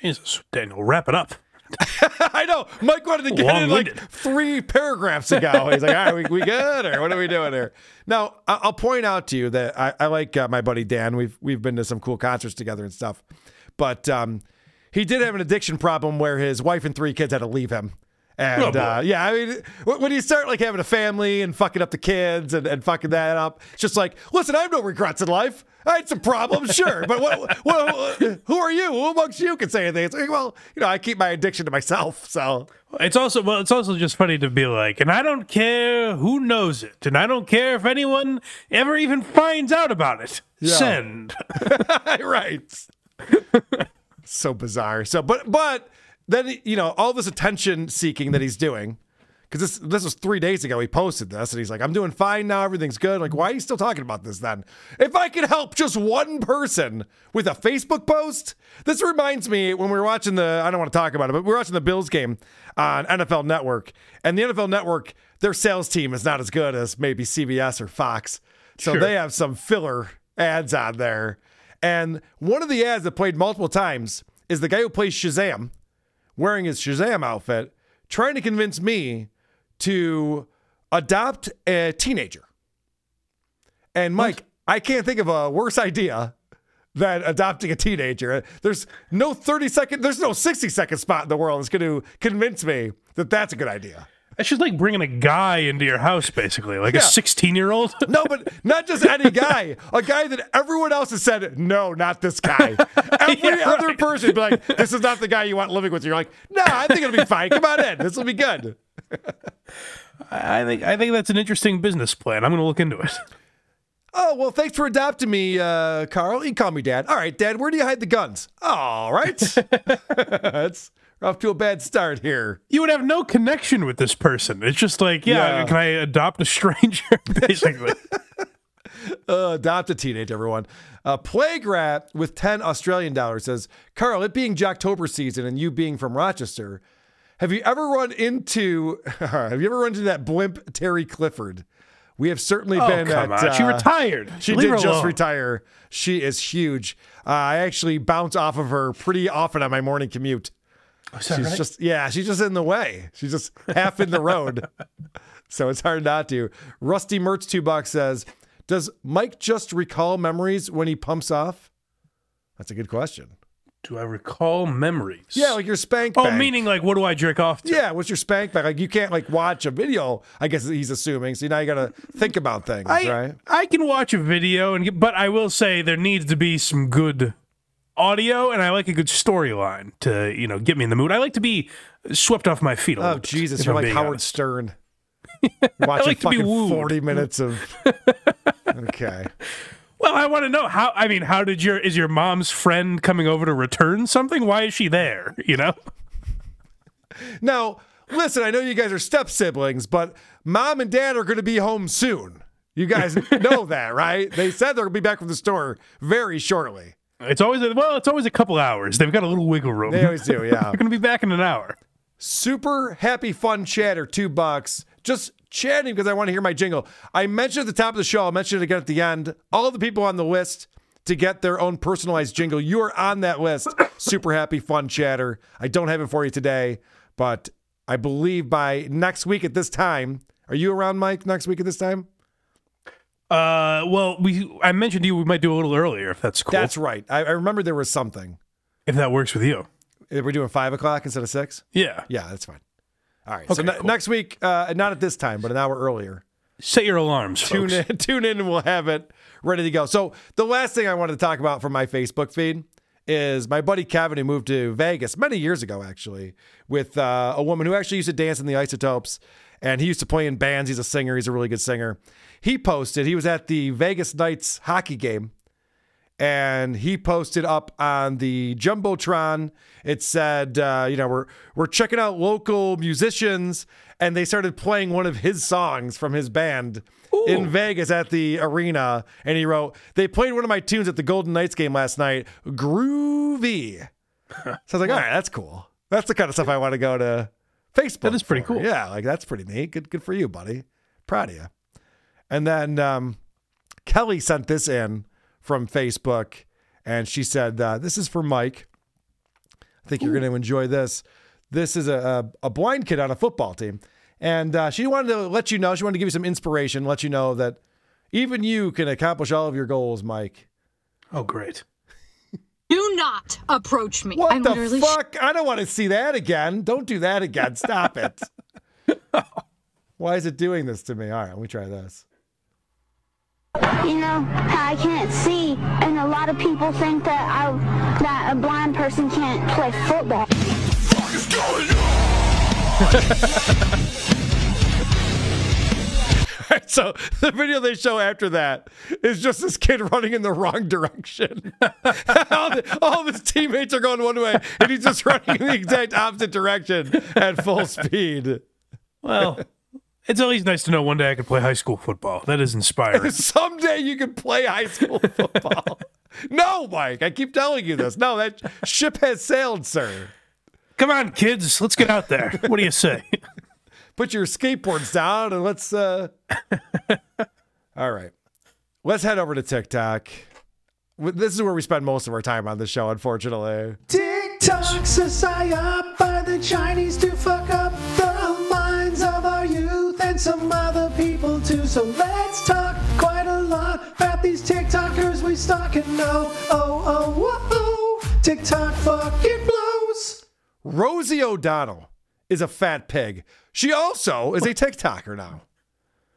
Jesus, Daniel, wrap it up. I know. Mike wanted to get in like three paragraphs ago. He's like, all right, we, we good or what are we doing here? Now, I'll point out to you that I, I like uh, my buddy Dan. We've we've been to some cool concerts together and stuff. But um, he did have an addiction problem where his wife and three kids had to leave him. And Oh, uh, yeah, I mean, when you start like having a family and fucking up the kids and, and fucking that up, it's just like, listen, I have no regrets in life. I had some problems, sure, but what, what, who are you? Who amongst you can say anything? It's like, well, you know, I keep my addiction to myself, so It's also well, it's also just funny to be like, and I don't care who knows it, and I don't care if anyone ever even finds out about it. Send. right. So bizarre. So, but but then you know all this attention seeking that he's doing, because this this was three days ago. He posted this, and he's like, "I'm doing fine now. Everything's good." Like, why are you still talking about this then? If I could help just one person with a Facebook post, this reminds me when we were watching the. I don't want to talk about it, but we were watching the Bills game on NFL Network, and the NFL Network, their sales team is not as good as maybe CBS or Fox. So Sure. they have some filler ads on there. And one of the ads that played multiple times is the guy who plays Shazam wearing his Shazam outfit, trying to convince me to adopt a teenager. And Mike, I can't think of a worse idea than adopting a teenager. There's no 30 second, there's no 60 second spot in the world that's going to convince me that that's a good idea. It's just like bringing a guy into your house, basically, like Yeah. a 16 year old. No, but not just any guy. A guy that everyone else has said, no, not this guy. Every Yeah, other right. person be like, this is not the guy you want living with. You're like, no, I think it'll be fine. Come on in. This will be good. I think I think that's an interesting business plan. I'm going to look into it. Oh, well, thanks for adopting me, uh, Karl. You can call me Dad. All right, Dad, where do you hide the guns? All right. That's we're off to a bad start here. You would have no connection with this person. It's just like, yeah, Yeah. can I adopt a stranger? Basically. Uh, adopt a teenage, everyone. Uh, Plague Rat with 10 Australian dollars says, Karl, it being Jocktober season and you being from Rochester, have you ever run into, have you ever run into that blimp Terry Clifford? We have certainly Oh, been come at, on. She uh, retired. She Leave did just retire. She is huge. Uh, I actually bounce off of her pretty often on my morning commute. She's right? just yeah, she's just in the way. She's just half in the road. So it's hard not to. Rusty Mertz two bucks says, Does Mike just recall memories when he pumps off? That's a good question. Do I recall memories? Yeah, like your spank Oh, bank. meaning like, what do I jerk off to? Yeah, what's your spank bank? Like you can't like watch a video, I guess he's assuming. So now you gotta think about things, I, right? I can watch a video, and get, but I will say there needs to be some good audio, and I like a good storyline to you know get me in the mood. I like to be swept off my feet a oh, little Oh bit, Jesus, you're I'm like Howard honest. Stern. Watching like to be fucking wooed. 40 minutes of Okay. Well, I want to know how. I mean, how did your is your mom's friend coming over to return something? Why is she there? You know. Now, listen, I know you guys are step siblings, but mom and dad are going to be home soon. You guys know that, right? They said they're going to be back from the store very shortly. It's always a, well, it's always a couple hours. They've got a little wiggle room. They always do, yeah. They're going to be back in an hour. Super happy fun chatter, two bucks. Just chatting because I want to hear my jingle. I mentioned at the top of the show, I'll mention it again at the end. All the people on the list to get their own personalized jingle, you are on that list. Super happy fun chatter. I don't have it for you today, but I believe by next week at this time, are you around, Mike, next week at this time? Uh, well, we I mentioned to you we might do a little earlier if that's cool. That's right. I, I remember there was something. if that works with you. If We're doing five o'clock instead of six? Yeah. Yeah, that's fine. All right. so Okay, ne- cool. next week, uh, not at this time, but an hour earlier. Set your alarms, tune folks. in, tune in, and we'll have it ready to go. So the last thing I wanted to talk about from my Facebook feed is my buddy Kevin who moved to Vegas many years ago, actually, with uh, a woman who actually used to dance in the Isotopes, and he used to play in bands. He's a singer. He's a really good singer. He posted he was at the Vegas Knights hockey game. And he posted up on the jumbotron. It said, uh, "You know, we're we're checking out local musicians," and they started playing one of his songs from his band in Vegas at the arena. And he wrote, "They played one of my tunes at the Golden Knights game last night. Groovy." so I was like, "All right, that's cool. That's the kind of stuff I want to go to Facebook." That is pretty for. cool. Yeah, like that's pretty neat. Good, good for you, buddy. Proud of you. And then um, Kelly sent this in from Facebook, and she said, uh, "This is for Mike. I think you're going to enjoy this. This is a, a, a blind kid on a football team, and uh, she wanted to let you know. She wanted to give you some inspiration, let you know that even you can accomplish all of your goals, Mike. Oh, great. Do not not approach me. What I'm the literally fuck? I don't want to see that again. Don't do that again. Stop it. Why is it doing this to me? All right, let me try this. You know how I can't see, and a lot of people think that I that a blind person can't play football. Fuck is going on? So the video they show after that is just this kid running in the wrong direction. all, the- all of his teammates are going one way, and he's just running in the exact opposite direction at full speed. Well, it's always nice to know one day I could play high school football. That is inspiring. Someday you can play high school football. no, Mike, I keep telling you this. No, that ship has sailed, sir. Come on, kids, let's get out there. What do you say? Put your skateboards down and let's. uh All right, let's head over to TikTok. This is where we spend most of our time on the show, unfortunately. TikTok's a psyop by the Chinese to fuck up and some other people too. So let's talk quite a lot about these TikTokers we stalk and oh, know. Oh, oh, whoa, oh. TikTok fucking blows. Rosie O'Donnell is a fat pig. She also is a TikToker now.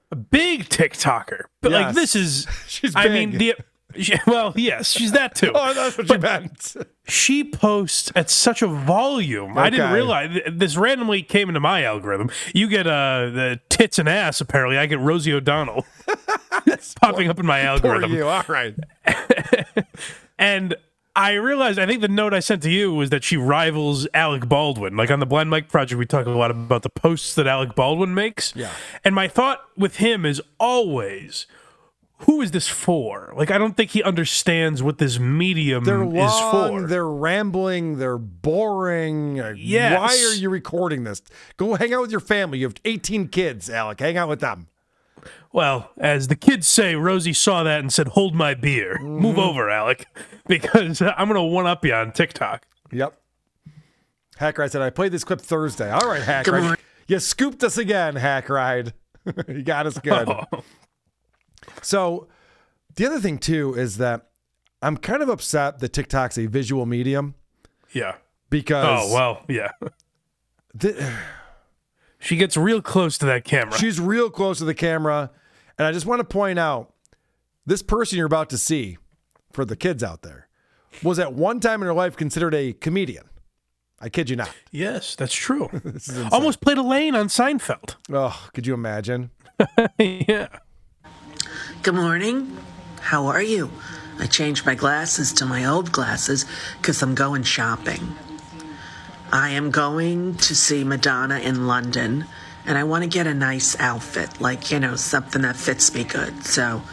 A big TikToker. But Yes. like this is She's I mean the she- well, yes, she's that too. Oh, that's what you meant. she posts at such a volume. I didn't Okay. realize this randomly came into my algorithm. You get uh the tits and ass. Apparently, I get Rosie O'Donnell popping up in my Poor algorithm. you. All right. And I realized, I think the note I sent to you was that she rivals Alec Baldwin. Like on the Blind Mike Project, we talk a lot about the posts that Alec Baldwin makes. Yeah. And my thought with him is always, who is this for? Like, I don't think he understands what this medium They're is long, for. they're rambling, they're boring. Uh, Yes. Why are you recording this? Go hang out with your family. You have 18 kids, Alec. Hang out with them. Well, as the kids say, Rosie saw that and said, "Hold my beer, move over, Alec, because I'm gonna one up you on TikTok." Yep. Hack Ride said, I played this clip Thursday. All right, Hack Ride. You scooped us again, Hack Ride. you got us good. So, the other thing, too, is that I'm kind of upset that TikTok's a visual medium Yeah. because Oh well, yeah. thi- She gets real close to that camera. she's real close to the camera. And I just want to point out this person you're about to see for the kids out there was at one time in her life considered a comedian. I kid you not. yes, that's true. This is insane. Almost played Elaine on Seinfeld. Oh, could you imagine? yeah. Good morning. How are you? I changed my glasses to my old glasses because I'm going shopping. I am going to see Madonna in London and I want to get a nice outfit, like, you know, something that fits me good. So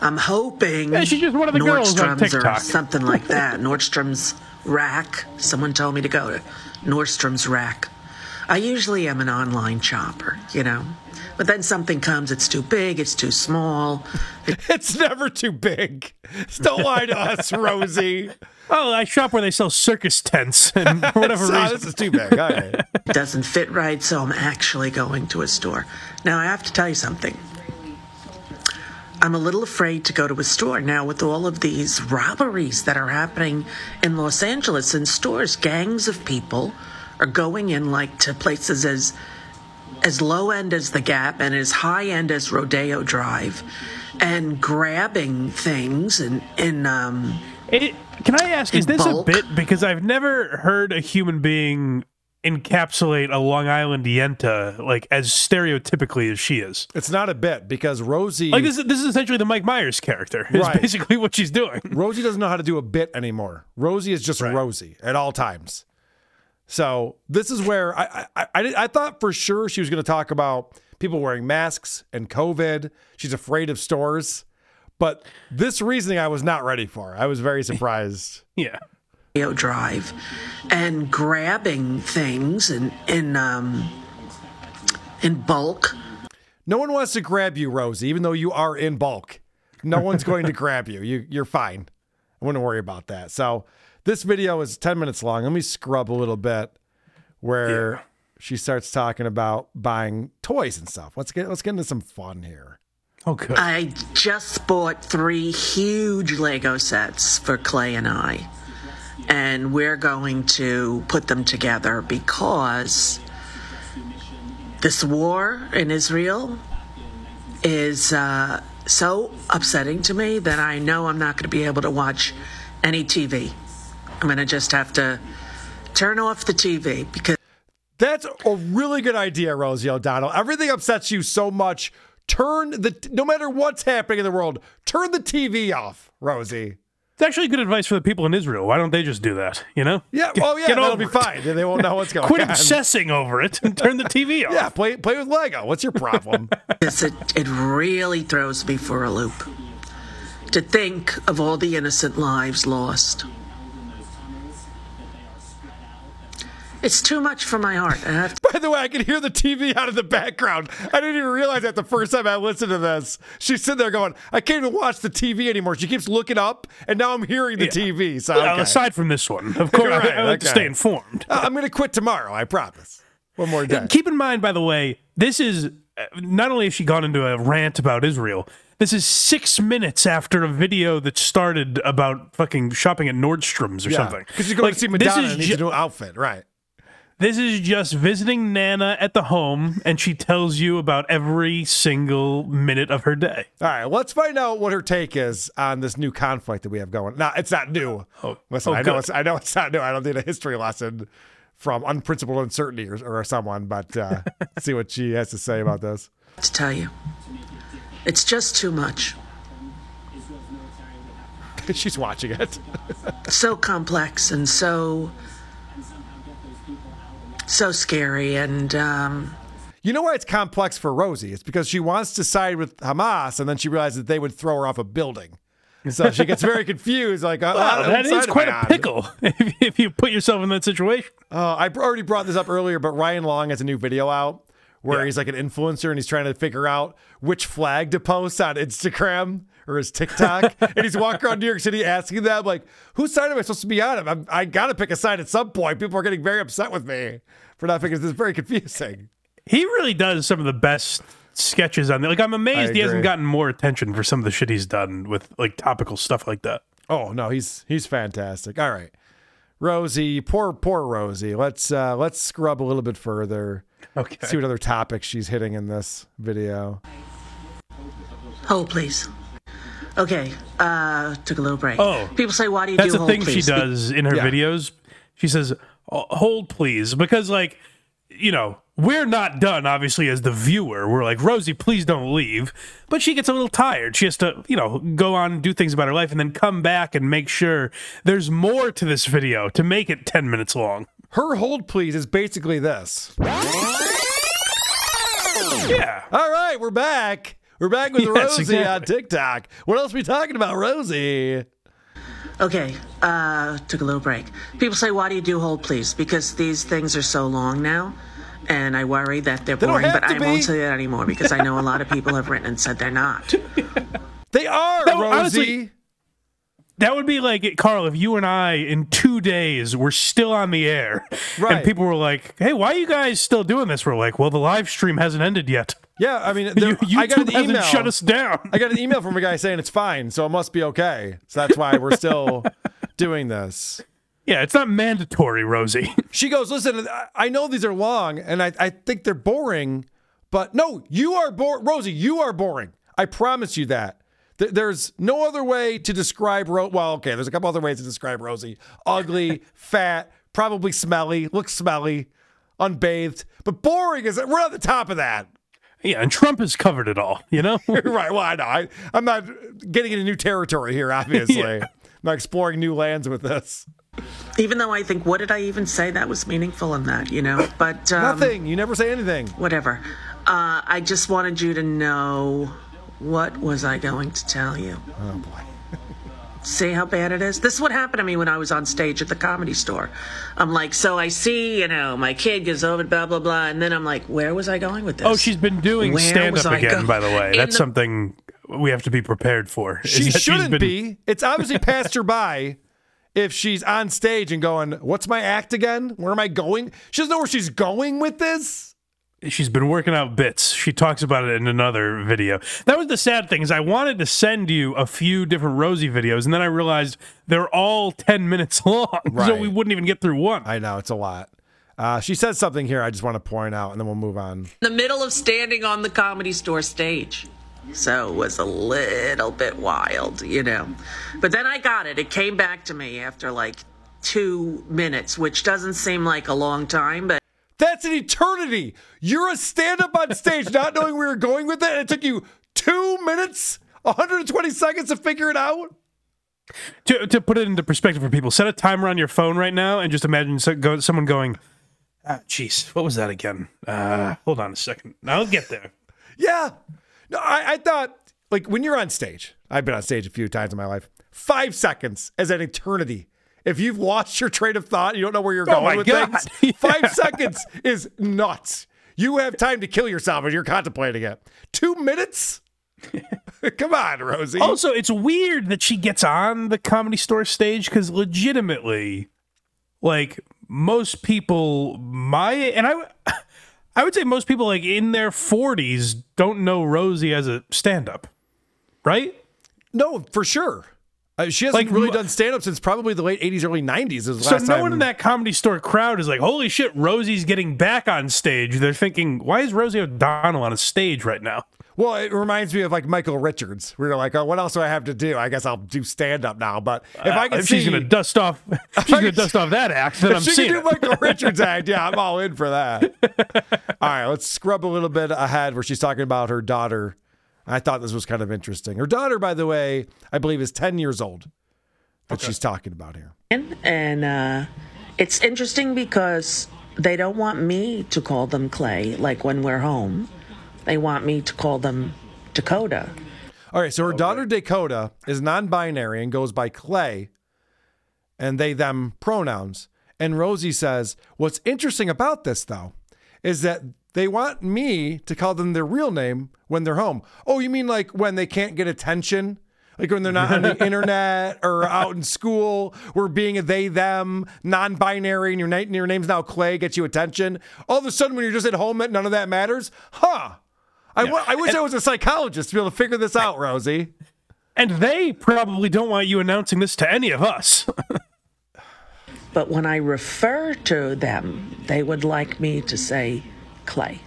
I'm hoping Yeah, she's just one of the girls on Nordstrom's or something like that. Nordstrom's Rack. Someone told me to go to Nordstrom's Rack. I usually am an online shopper, you know. But then something comes, it's too big, it's too small. It's never too big. Don't lie to us, Rosie. Oh, I shop where they sell circus tents, and for whatever So, reason, this is too big. All right. doesn't fit right, so I'm actually going to a store. Now, I have to tell you something. I'm a little afraid to go to a store now with all of these robberies that are happening in Los Angeles in stores. Gangs of people are going in like to places as as low end as the Gap and as high end as Rodeo Drive and grabbing things and in um It, can I ask, is this bulk? a bit? Because I've never heard a human being encapsulate a Long Island Yenta like as stereotypically as she is. It's not a bit because Rosie Like this, is- this is essentially the Mike Myers character. Is Right. basically what she's doing. Rosie doesn't know how to do a bit anymore. Rosie is just Rosie at all times. So this is where I I, I, I thought for sure she was going to talk about people wearing masks and COVID. She's afraid of stores, but this reasoning I was not ready for. I was very surprised. Yeah. Drive and grabbing things in in um in bulk. No one wants to grab you, Rosie, even though you are in bulk. No one's going to grab you. You you're fine. I wouldn't worry about that. So this video is 10 minutes long. Let me scrub a little bit where she starts talking about buying toys and stuff. Let's get let's get into some fun here. Oh, good. I just bought three huge Lego sets for Clay and I. and we're going to put them together because this war in Israel is uh, so upsetting to me that I know I'm not going to be able to watch any TV. I'm going to just have to turn off the TV because. That's a really good idea, Rosie O'Donnell. Everything upsets you so much. Turn the no matter what's happening in the world, turn the TV off, Rosie. It's actually good advice for the people in Israel. Why don't they just do that? You know? Yeah. Get- oh yeah, get that'll be it. fine. They won't know what's going Quit on. Quit obsessing over it and turn the TV off. Yeah, play play with Lego. What's your problem? It's- it, it really throws me for a loop to think of all the innocent lives lost. It's too much for my heart. To By the way, I can hear the TV out of the background. I didn't even realize that the first time I listened to this. She's sitting there going, I can't even watch the TV anymore. She keeps looking up, and now I'm hearing the TV. So Well, aside from this one, of course, I- Right, I, like to stay informed. Uh, I'm going to quit tomorrow. I promise. One more day. Keep in mind, by the way, this is uh, not only has she gone into a rant about Israel. This is six minutes after a video that started about fucking shopping at Nordstrom's or something. Because you're going Like, to see this Madonna is and needs ju- a new outfit, right? This is just visiting Nana at the home, and she tells you about every single minute of her day. All right, let's find out what her take is on this new conflict that we have going. Now, it's not new. Oh, Listen, oh, I know good. it's I know it's not new. I don't need a history lesson from unprincipled uncertainty or, or someone, but uh, see what she has to say about this. to tell you. It's just too much. She's watching it. So complex and so so scary and um You know why it's complex for Rosie? It's because she wants to side with Hamas, and then she realizes that they would throw her off a building. So she gets very confused. Like, uh, Wow, that what is side am quite a pickle if, if you put yourself in that situation. Uh, I already brought this up earlier, but Ryan Long has a new video out where Yeah. he's like an influencer and he's trying to figure out which flag to post on Instagram or his TikTok. and he's walking around New York City asking them, like, whose side am I supposed to be on? I'm, I got to pick a side at some point. People are getting very upset with me for not picking this. is very confusing. He really does some of the best sketches on there. Like I'm amazed he hasn't gotten more attention for some of the shit he's done with like topical stuff like that. Oh no, he's he's fantastic. All right, Rosie, poor poor Rosie. Let's uh, let's scrub a little bit further. Okay. See what other topics she's hitting in this video. hold please. Okay, uh took a little break. Oh. People say why do you That's do the hold thing she does in her Yeah. videos. She says, "Oh, "Hold, please," because like, you know, we're not done. Obviously, as the viewer, we're like, Rosie, please don't leave. But she gets a little tired. She has to, you know, go on and do things about her life, and then come back and make sure there's more to this video to make it ten minutes long. Her hold please is basically this. Yeah. All right, we're back. We're back with Yes, Rosie on. TikTok. What else are we talking about, Rosie? Okay, uh, took a little break. People say, why do you do hold please? Because these things are so long now, and I worry that they're don't boring, but I be. won't say that anymore because I know a lot of people have written and said they're not. They are No, Rosie. honestly- That would be like Karl if you and I in two days were still on the air, Right. and people were like, "Hey, why are you guys still doing this?" We're like, "Well, the live stream hasn't ended yet. yeah, I mean, there, You, I got an email. shut us down." I got an email from a guy saying it's fine, so it must be okay. So that's why we're still doing this. yeah, it's not mandatory, Rosie. She goes, listen, I- I know these are long and I, I think they're boring, but no, you are boring. Rosie, you are boring. I promise you that. Th- There's no other way to describe Ro- well, okay, there's a couple other ways to describe Rosie. Ugly, fat, probably smelly, looks smelly, unbathed, but boring is we're at the top of that. yeah, and Trump has covered it all. You know, right. Well, I know. I, I'm not getting into new territory here, obviously. Yeah. I'm not exploring new lands with this. Even though I think, what did I even say that was meaningful in that, you know? But um, Nothing. You never say anything. whatever. Uh, I just wanted you to know what was I going to tell you. Oh boy. See how bad it is? This is what happened to me when I was on stage at the comedy store. I'm like, so I see, you know, my kid goes over, blah, blah, blah. And then I'm like, where was I going with this? oh, she's been doing Where stand was up I again. go- By the way, In that's the- something we have to be prepared for. is She that she's shouldn't been- be. It's obviously passed her by if she's on stage and going, What's my act again? Where am I going? She doesn't know where she's going with this. She's been working out bits. She talks about it in another video. That was the sad thing is I wanted to send you a few different Rosie videos, and then I realized they're all ten minutes long, so we wouldn't even get through one. I know it's a lot. Uh, she says something here. I just want to point out, and then we'll move on. in the middle of standing on the comedy store stage. So it was a little bit wild, you know. But then I got it. It came back to me after like two minutes, which doesn't seem like a long time, but That's an eternity. You're a stand up on stage, not knowing where you're going with it, and it took you two minutes, 120 seconds to figure it out. to, to put it into perspective for people, set a timer on your phone right now and just imagine so, go, someone going, ah, jeez, what was that again? Uh, hold on a second. I'll get there. Yeah. No, I, I thought, like, when you're on stage, I've been on stage a few times in my life, five seconds is an eternity. If you've lost your train of thought, you don't know where you're Oh going my with God. things, five seconds is nuts. You have time to kill yourself as you're contemplating it. Two minutes? Come on, Rosie. Also, it's weird that she gets on the comedy store stage because legitimately, like most people, my and I, I would say most people like in their forties don't know Rosie as a stand-up, right? no, for sure. Uh, she hasn't Like, really done stand up since probably the late 80s, early 90s. Is So no time. one in that comedy store crowd is like, "Holy shit, Rosie's getting back on stage." They're thinking, "Why is Rosie O'Donnell on a stage right now?" Well, it reminds me of like Michael Richards. We were like, oh, what else do I have to do? I guess I'll do stand up now. But if I can Uh, if see, she's gonna dust off, she's gonna dust off that act, then if I'm she can do it. Michael Richards act, yeah, I'm all in for that. all right, let's scrub a little bit ahead where she's talking about her daughter. I thought this was kind of interesting. Her daughter, by the way, I believe is 10 years old that she's talking about here. and uh, it's interesting because they don't want me to call them Clay, like when we're home. They want me to call them Dakota. All right, so her daughter Dakota is non-binary and goes by Clay, and they them pronouns. And Rosie says, "What's interesting about this though is that they want me to call them their real name when they're home. Oh, you mean like when they can't get attention?" Like when they're not on the internet or out in school, where being a they them non-binary and your name your name's now Clay gets you attention. All of a sudden, when you're just at home, none of that matters, huh? I wa- I wish I was a psychologist to be able to figure this out, Rosie. And they probably don't want you announcing this to any of us. But when I refer to them, they would like me to say Clay.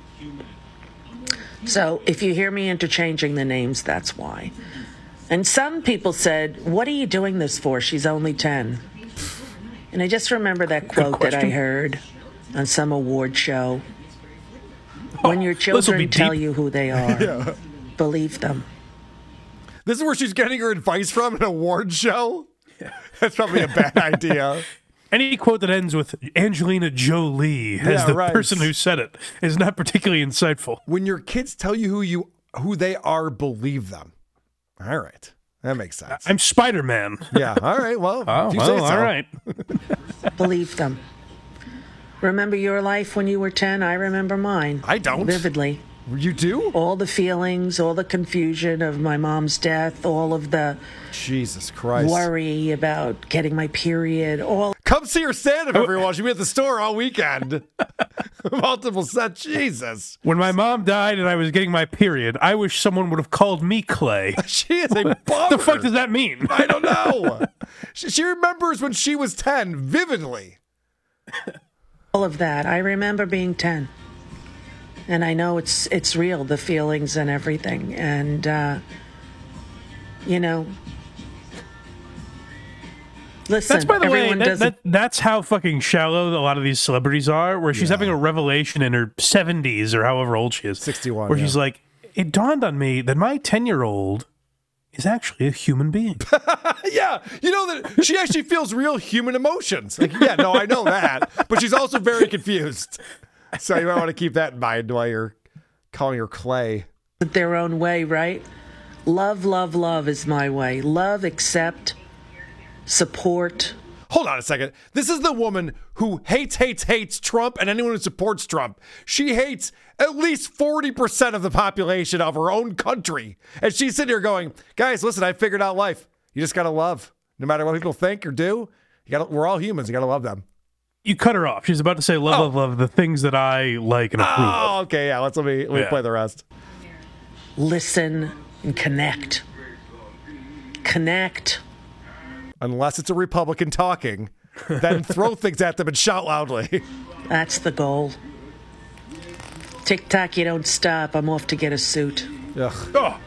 So if you hear me interchanging the names, that's why. And some people said, What are you doing this for? She's only 10. And I just remember that quote that I heard on some award show. Oh, when your this'll children tell deep. you who they are, believe them. This is where she's getting her advice from an award show. That's probably a bad idea. Any quote that ends with Angelina Jolie as Yeah, the right. person who said it is not particularly insightful. When your kids tell you who you who they are, believe them. All right, that makes sense. I'm Spider Man. yeah. All right. Well, Oh, you well, say so. all right. Believe them. Remember your life when you were 10? I remember mine. I don't. Vividly. You do? all the feelings, all the confusion of my mom's death, all of the Jesus Christ. worry about getting my period, all Come see her stand up, oh. everyone. She'll be at the store all weekend. Multiple sets. Jesus. When my mom died and I was getting my period, I wish someone would have called me Clay. She is a bummer. the fuck does that mean? I don't know. she, she remembers when she was 10 vividly. all of that. I remember being 10. And I know it's it's real, the feelings and everything. And uh you know Listen, That's by the way, that, that, that's how fucking shallow a lot of these celebrities are. Where she's having a revelation in her seventies or however old she is, 61, Where yeah. she's like, "It dawned on me that my ten year old is actually a human being." Yeah, you know that she actually feels real human emotions. Like, yeah, no, I know that, but she's also very confused. So you might want to keep that in mind while you're calling her Clay. their own way, right? Love, love, love is my way. Love, accept, support. Hold on a second. This is the woman who hates, hates, hates Trump and anyone who supports Trump. She hates at least 40% of the population of her own country. And she's sitting here going, guys, listen, I figured out life. You just got to love. No matter what people think or do, you gotta, we're all humans. You got to love them. You cut her off. She's about to say love, love, love, the things that I like and approve of. Oh, okay, yeah. Let's let me let me Yeah. play the rest. Listen and connect. Connect. Unless it's a Republican talking, then throw things at them and shout loudly. That's the goal. Tick tock, you don't stop. I'm off to get a suit. Ugh. Oh,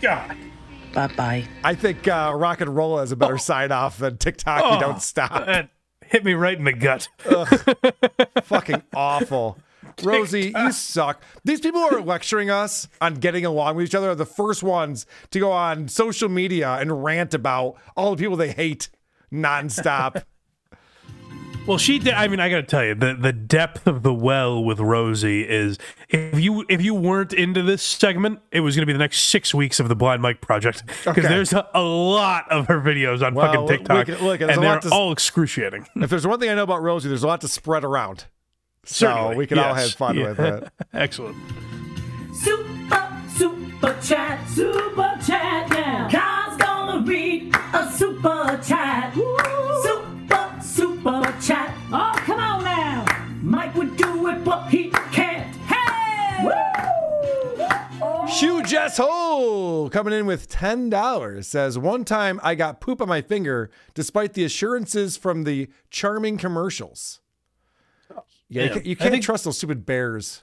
God. Bye bye. I think uh, rock and roll has a better sign off than TikTok. Oh, you don't stop. That hit me right in the gut. Fucking awful. Rosie, you suck. These people who are lecturing us on getting along with each other are the first ones to go on social media and rant about all the people they hate nonstop. Well, she did. I mean, I got to tell you, the the depth of the well with Rosie is. If you if you weren't into this segment, it was going to be the next six weeks of the Blind Mike project because Okay. there's a, a lot of her videos on Well, fucking TikTok, look, look, there's a and they're lot to- all excruciating. if there's one thing I know about Rosie, there's a lot to spread around. So Certainly, we can all have fun Yeah. with it. Excellent. Super, super chat, super chat now. God's gonna read a super chat. Super, super chat. Oh, come on now. Mike would do it, but he can't. Hey! Hugh Jess Ho coming in with ten dollars says one time I got poop on my finger despite the assurances from the charming commercials. Yeah, you Yeah. can't, you can't think- trust those stupid bears.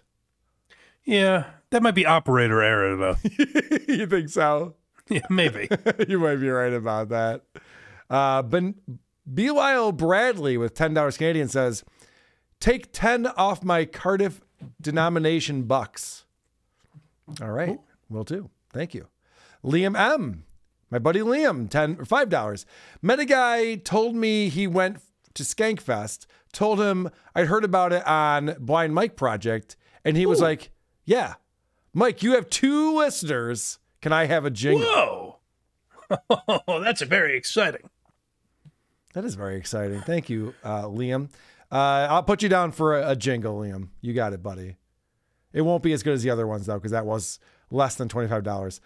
Yeah, that might be operator error though. you think so? yeah, maybe. you might be right about that. Uh, ben, Belial Bradley with ten dollars Canadian says, "Take ten off my Cardiff denomination bucks." All right, will do. Thank you, Liam M. My buddy Liam, ten or five dollars. Met a guy told me he went to Skankfest. Told him I'd heard about it on Blind Mike Project, and he was like, "Yeah, Mike, you have two listeners. Can I have a jingle?" Whoa. Oh, that's very exciting. That is very exciting. Thank you, uh, Liam. Uh, I'll put you down for a, a jingle, Liam. You got it, buddy. It won't be as good as the other ones though, because that was less than twenty five dollars.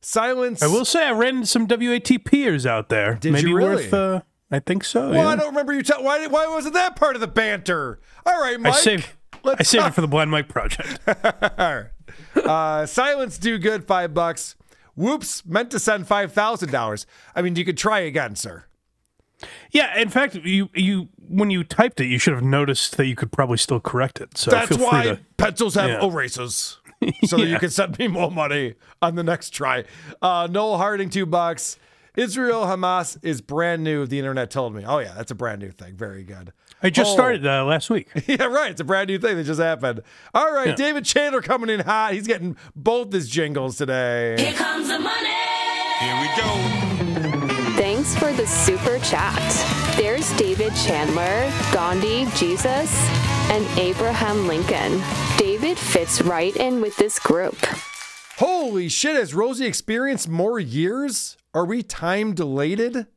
Silence. I will say I ran some WATPers out there. Did Maybe you really? worth. Uh, I think so. Well, yeah. I don't remember you. tell why? Why wasn't that part of the banter? All right, Mike. I saved. I saved it for the Blind Mike project. uh, silence do good. Five bucks. Whoops. Meant to send five thousand dollars. I mean, you could try again, sir. Yeah, in fact, you you when you typed it, you should have noticed that you could probably still correct it. So That's feel free why to. pencils have Yeah. erasers. So that you can send me more money on the next try. Uh, Noel Harding, two bucks. Israel Hamas is brand new. The internet told me. Oh yeah, that's a brand new thing. Very good. I just Oh. started uh, last week. Yeah, right. It's a brand new thing that just happened. All right, Yeah. David Chandler coming in hot. He's getting both his jingles today. Here comes the money. Here we go. Thanks for the super chat. There's David Chandler, Gandhi, Jesus, and Abraham Lincoln. David fits right in with this group. Holy shit! Has Rosie experienced more years? Are we time dilated?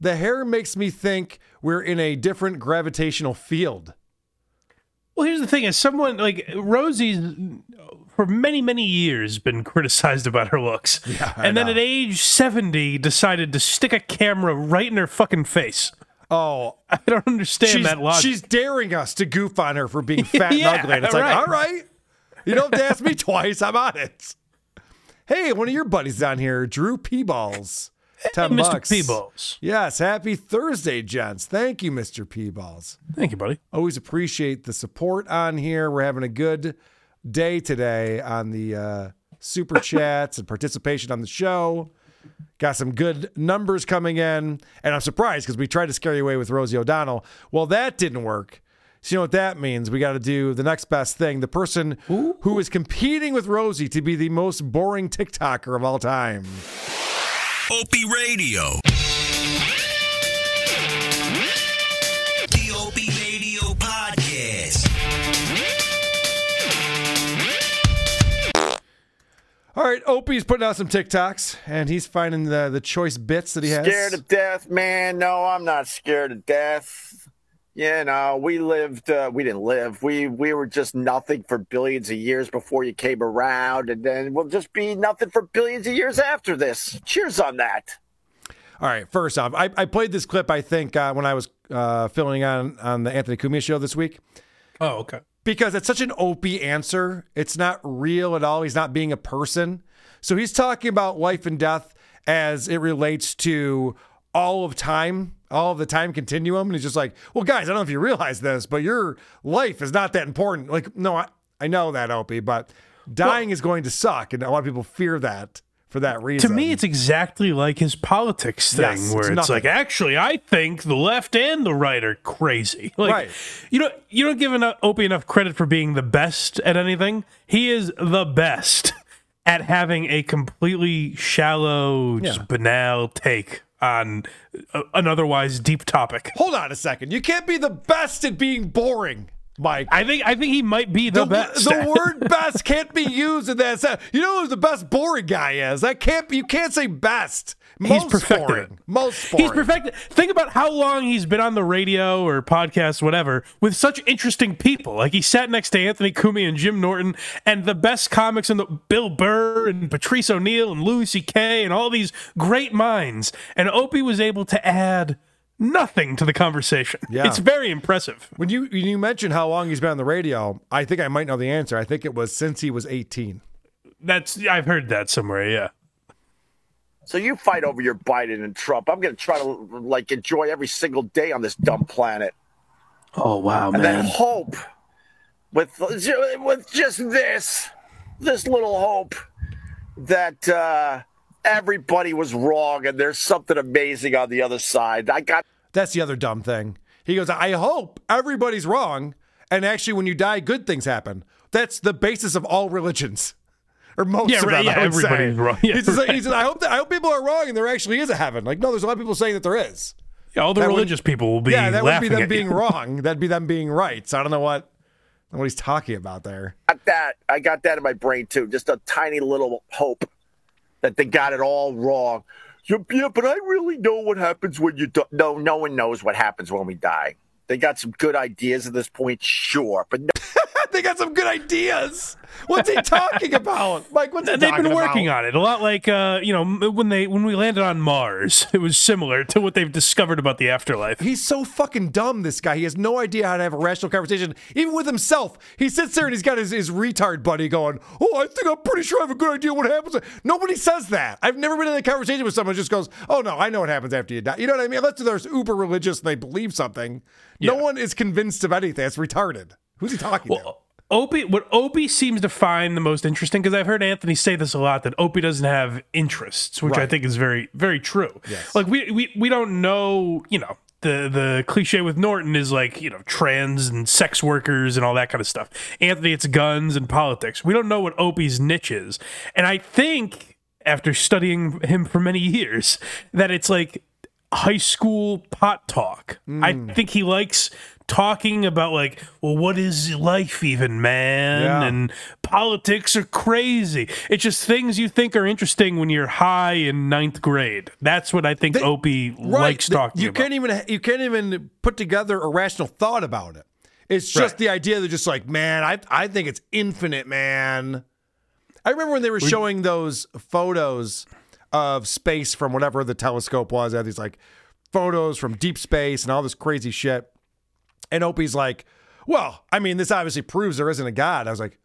The hair makes me think we're in a different gravitational field. Well, here's the thing: as someone like Rosie's for many many years been criticized about her looks, Yeah, and then at age seventy decided to stick a camera right in her fucking face. Oh, I don't understand she's, that logic. she's daring us to goof on her for being fat Yeah, and ugly. And it's like, all right, you don't have to ask me twice. I'm on it. Hey, one of your buddies down here, Drew Peeballs. Ten Mr. bucks. Peeballs. Yes, happy Thursday, gents. Thank you, Mr. Peeballs. Thank you, buddy. Always appreciate the support on here. We're having a good day today on the uh, super chats and participation on the show. Got some good numbers coming in, and I'm surprised because we tried to scare you away with Rosie O'Donnell. Well, that didn't work. So you know what that means? We got to do the next best thing. The person who is competing with Rosie to be the most boring TikToker of all time. Opie Radio. All right, Opie's putting out some TikToks, and he's finding the the choice bits that he has. Scared to death, man. No, I'm not scared to death. You know, we lived. Uh, we didn't live. We we were just nothing for billions of years before you came around, and then we'll just be nothing for billions of years after this. Cheers on that. All right, first off, I, I played this clip, I think, uh, when I was uh, filling on, on the Anthony Cumia show this week. Oh, okay. Because it's such an opie answer. It's not real at all. He's not being a person. So he's talking about life and death as it relates to all of time, all of the time continuum. And he's just like, well, guys, I don't know if you realize this, but your life is not that important. Like, no, I, I know that, Opie, but dying is going to suck. And a lot of people fear that for that reason. To me, it's exactly like his politics thing, Yes, where it's it's, like, actually, I think the left and the right are crazy. Like, Right. you know, you don't give enough, Opie enough credit for being the best at anything. He is the best at having a completely shallow, Yeah. just banal take on an otherwise deep topic. Hold on a second. You can't be the best at being boring, Mike. I think I think he might be the, the, best. the word best can't be used in that sense. You know who the best boring guy is? That can't be, you can't say best. He's Most perfected boring. Most boring. He's perfected. Think about how long he's been on the radio or podcast, whatever, with such interesting people. Like he sat next to Anthony Cumia and Jim Norton, and the best comics in the Bill Burr and Patrice O'Neal and Louis C.K. and all these great minds. And Opie was able to add nothing to the conversation. Yeah. It's very impressive. When you when you mentioned how long he's been on the radio, I think I might know the answer. I think it was since he was 18. That's I've heard that somewhere. Yeah. So you fight over your Biden and Trump. I'm going to try to like enjoy every single day on this dumb planet, Oh wow, and then man. hope with with just this, this little hope that uh, everybody was wrong and there's something amazing on the other side. I got That's the other dumb thing. He goes, I hope everybody's wrong. And actually, when you die, good things happen. That's the basis of all religions. Or most Yeah, of right, them, yeah, I would say. everybody's wrong. Yeah, he says, right. he says, I hope that I hope people are wrong and there actually is a heaven. Like, no, there's a lot of people saying that there is. Yeah, all the That would- religious people will be yeah, that would be them being you. wrong. That'd be them being right. So I don't know what what he's talking about there. got that. I got that in my brain too. Just a tiny little hope that they got it all wrong. Yeah, but I really know what happens when you die. No, no one knows what happens when we die. They got some good ideas at this point, sure, but no, they got some good ideas. What's he talking about, Mike? What's he They've been working about? on it a lot, like uh, you know when they when we landed on Mars. It was similar to what they've discovered about the afterlife. He's so fucking dumb, this guy. He has no idea how to have a rational conversation, even with himself. He sits there and he's got his, his retard buddy going, Oh, I think I'm pretty sure I have a good idea what happens. Nobody says that. I've never been in a conversation with someone who just goes, Oh, no, I know what happens after you die. You know what I mean? Unless they're uber religious and they believe something. No one is convinced of anything. It's retarded. Who's he talking to? Well, Opie, what Opie seems to find the most interesting, because I've heard Anthony say this a lot, that Opie doesn't have interests, which I think is very, very true. Yes. Like we, we we don't know, you know, the the cliche with Norton is like, you know, trans and sex workers and all that kind of stuff. Anthony, it's guns and politics. We don't know what Opie's niche is, and I think after studying him for many years, that it's like high school pot talk. I hmm. think he likes talking about like, well, what is life even, man? Yeah. And politics are crazy. It's just things you think are interesting when you're high in ninth grade. That's what I think Opie likes Th- talking you about. can't even you can't even put together a rational thought about it. It's just Right. the idea that just like, man, I I think it's infinite, man. I remember when they were showing those photos of space from whatever the telescope was. They had these like photos from deep space and all this crazy shit. And Opie's like, well, I mean, this obviously proves there isn't a God. I was like,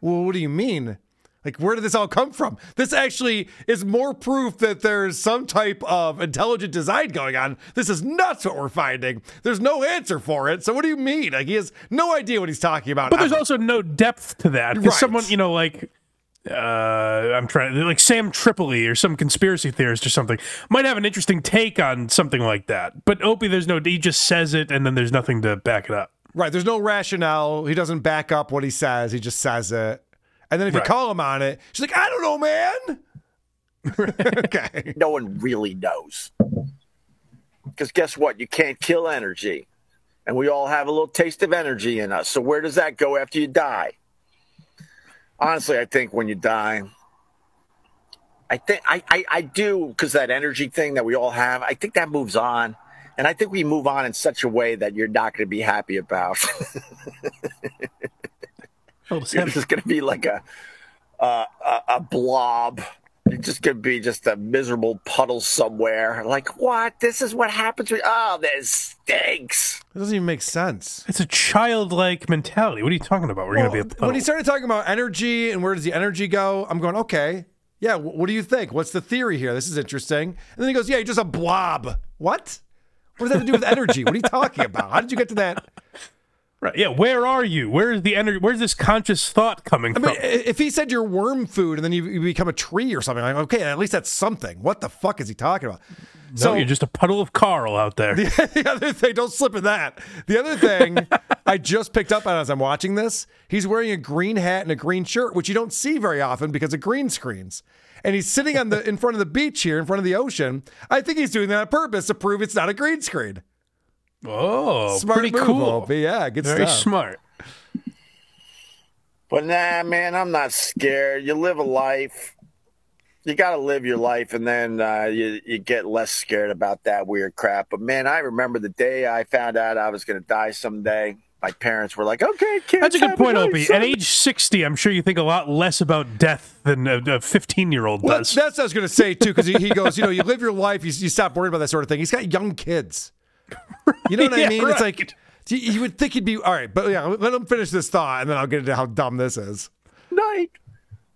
well, what do you mean? Like, where did this all come from? This actually is more proof that there's some type of intelligent design going on. This is nuts what we're finding. There's no answer for it. So, what do you mean? Like, he has no idea what he's talking about. But there's also no depth to that. Because Right. someone, you know, like uh, I'm trying like Sam Tripoli or some conspiracy theorist or something might have an interesting take on something like that. But Opie, there's no he just says it and then there's nothing to back it up. Right. There's no rationale. He doesn't back up what he says. He just says it. And then if Right. you call him on it, she's like, I don't know, man. okay. no one really knows. Because guess what? You can't kill energy. And we all have a little taste of energy in us. So where does that go after you die? Honestly, I think when you die, I think I, I, I do because that energy thing that we all have, I think that moves on. And I think we move on in such a way that you're not going to be happy about. Oh, this It's just going to be like a, a, a, a blob You're just gonna be just a miserable puddle somewhere. Like what? This is what happens. When, oh, this stinks. It doesn't even make sense. It's a childlike mentality. What are you talking about? We're Well, gonna be a puddle. when he started talking about energy and where does the energy go, I'm going, okay, yeah. wh- What do you think? What's the theory here? This is interesting. And then he goes, yeah, you're just a blob. What? What does that have to do with energy? What are you talking about? How did you get to that? Right. Yeah. Where are you? Where's the energy? Where's this conscious thought coming I from? mean, if he said you're worm food and then you, you become a tree or something, like, okay, at least that's something. What the fuck is he talking about? no, you're just a puddle of Karl out there. The, the other thing, don't slip in that. The other thing I just picked up on as I'm watching this, he's wearing a green hat and a green shirt, which you don't see very often because of green screens. And he's sitting on the in front of the beach here, in front of the ocean. I think he's doing that on purpose to prove it's not a green screen. Oh, Smart pretty move, cool. Opie. Yeah, good Very stuff. smart. But nah, man, I'm not scared. You live a life. You got to live your life, and then uh, you you get less scared about that weird crap. But man, I remember the day I found out I was going to die someday. My parents were like, "Okay, kids, That's a good point, nice Opie. At age 60, I'm sure you think a lot less about death than a 15 year old Well, does. that's what I was going to say too, because he, he goes, you know, you live your life, you, you stop worrying about that sort of thing. He's got young kids. You know what I Yeah, mean? It's like you, you would think he'd be all right, but yeah, let him finish this thought, and then I'll get into how dumb this is. night.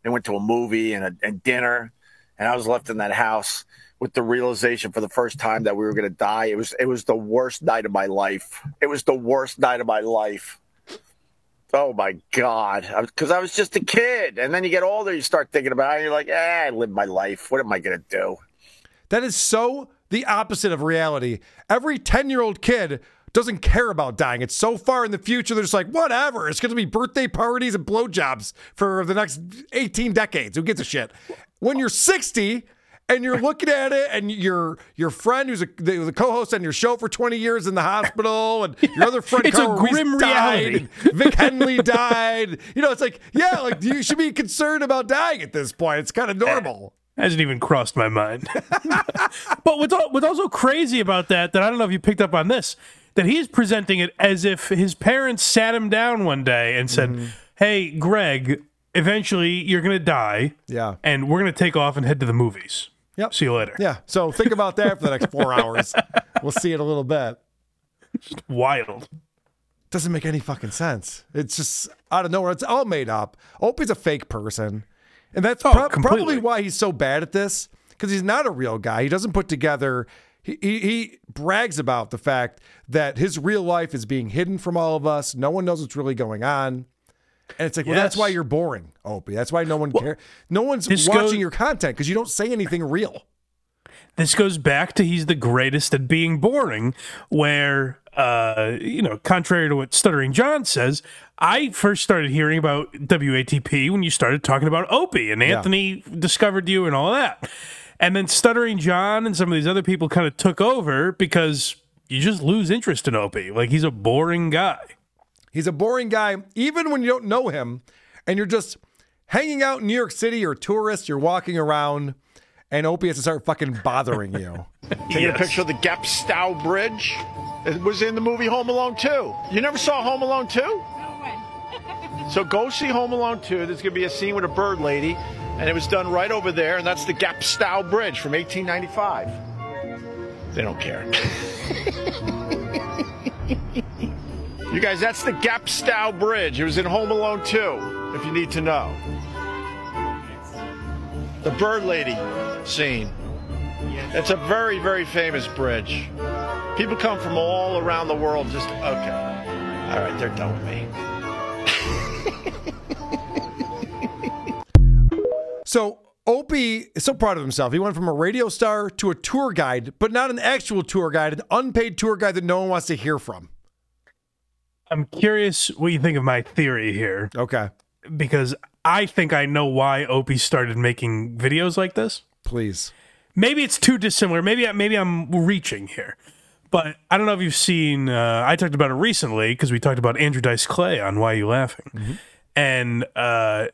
They went to a movie and a and dinner, and I was left in that house with the realization for the first time that we were going to die. It was it was the worst night of my life. It was the worst night of my life. Oh my god! Because I, was just a kid, and then you get older, you start thinking about it, and you're like, "Eh, I live my life. What am I going to do?" That is so the opposite of reality. Every 10 year old kid doesn't care about dying. It's so far in the future, they're just like, whatever. It's going to be birthday parties and blowjobs for the next 18 decades. Who gives a shit? When you're 60, and you're looking at it, and your your friend who's a, the, co-host on your show for 20 years in the hospital, and your other friend It's a Carl Ruiz grim died, reality. and Vic Henley died. You know, it's like, yeah, like you should be concerned about dying at this point. It's kind of eh, normal. Hasn't even crossed my mind. but what's, al- what's also crazy about that, that I don't know if you picked up on this, that he's presenting it as if his parents sat him down one day and said, Mm-hmm. Hey, Greg, eventually you're going to die. Yeah. And we're going to take off and head to the movies. Yep. See you later. Yeah. So think about that for the next four hours. We'll see it a little bit. Just Wild. Doesn't make any fucking sense. It's just out of nowhere. It's all made up. Opie's a fake person. And that's Oh, completely. probably why he's so bad at this because he's not a real guy. He doesn't put together, he, he, he brags about the fact that his real life is being hidden from all of us. No one knows what's really going on. And it's like, well, that's why you're boring, Opie. That's why no one cares. No one's watching goes- your content because you don't say anything real. This goes back to he's the greatest at being boring, where, uh, you know, contrary to what Stuttering John says, I first started hearing about WATP when you started talking about Opie and Yeah. Anthony discovered you and all that. And then Stuttering John and some of these other people kind of took over because you just lose interest in Opie. Like he's a boring guy. He's a boring guy, even when you don't know him, and you're just hanging out in New York City. You're a tourist. You're walking around, and opiates has to start fucking bothering you. Taking a picture of the Gapstow Bridge. It was in the movie Home Alone 2. You never saw Home Alone 2? No So go see Home Alone 2. There's going to be a scene with a bird lady, and it was done right over there, and that's the Gapstow Bridge from 1895. They don't care. you guys, that's the Gapstow Bridge. It was in Home Alone 2, if you need to know. The bird lady scene. It's a very, very famous bridge. People come from all around the world just, okay. All right, they're done with me. So Opie is so proud of himself. He went from a radio star to a tour guide, but not an actual tour guide, an unpaid tour guide that no one wants to hear from. I'm curious what you think of my theory here. Okay. Because I think I know why Opie started making videos like this. Please. Maybe it's too dissimilar. Maybe I- maybe I'm reaching here, but I don't know if you've seen. Uh, I talked about it recently because we talked about Andrew Dice Clay on Why You Laughing, and uh,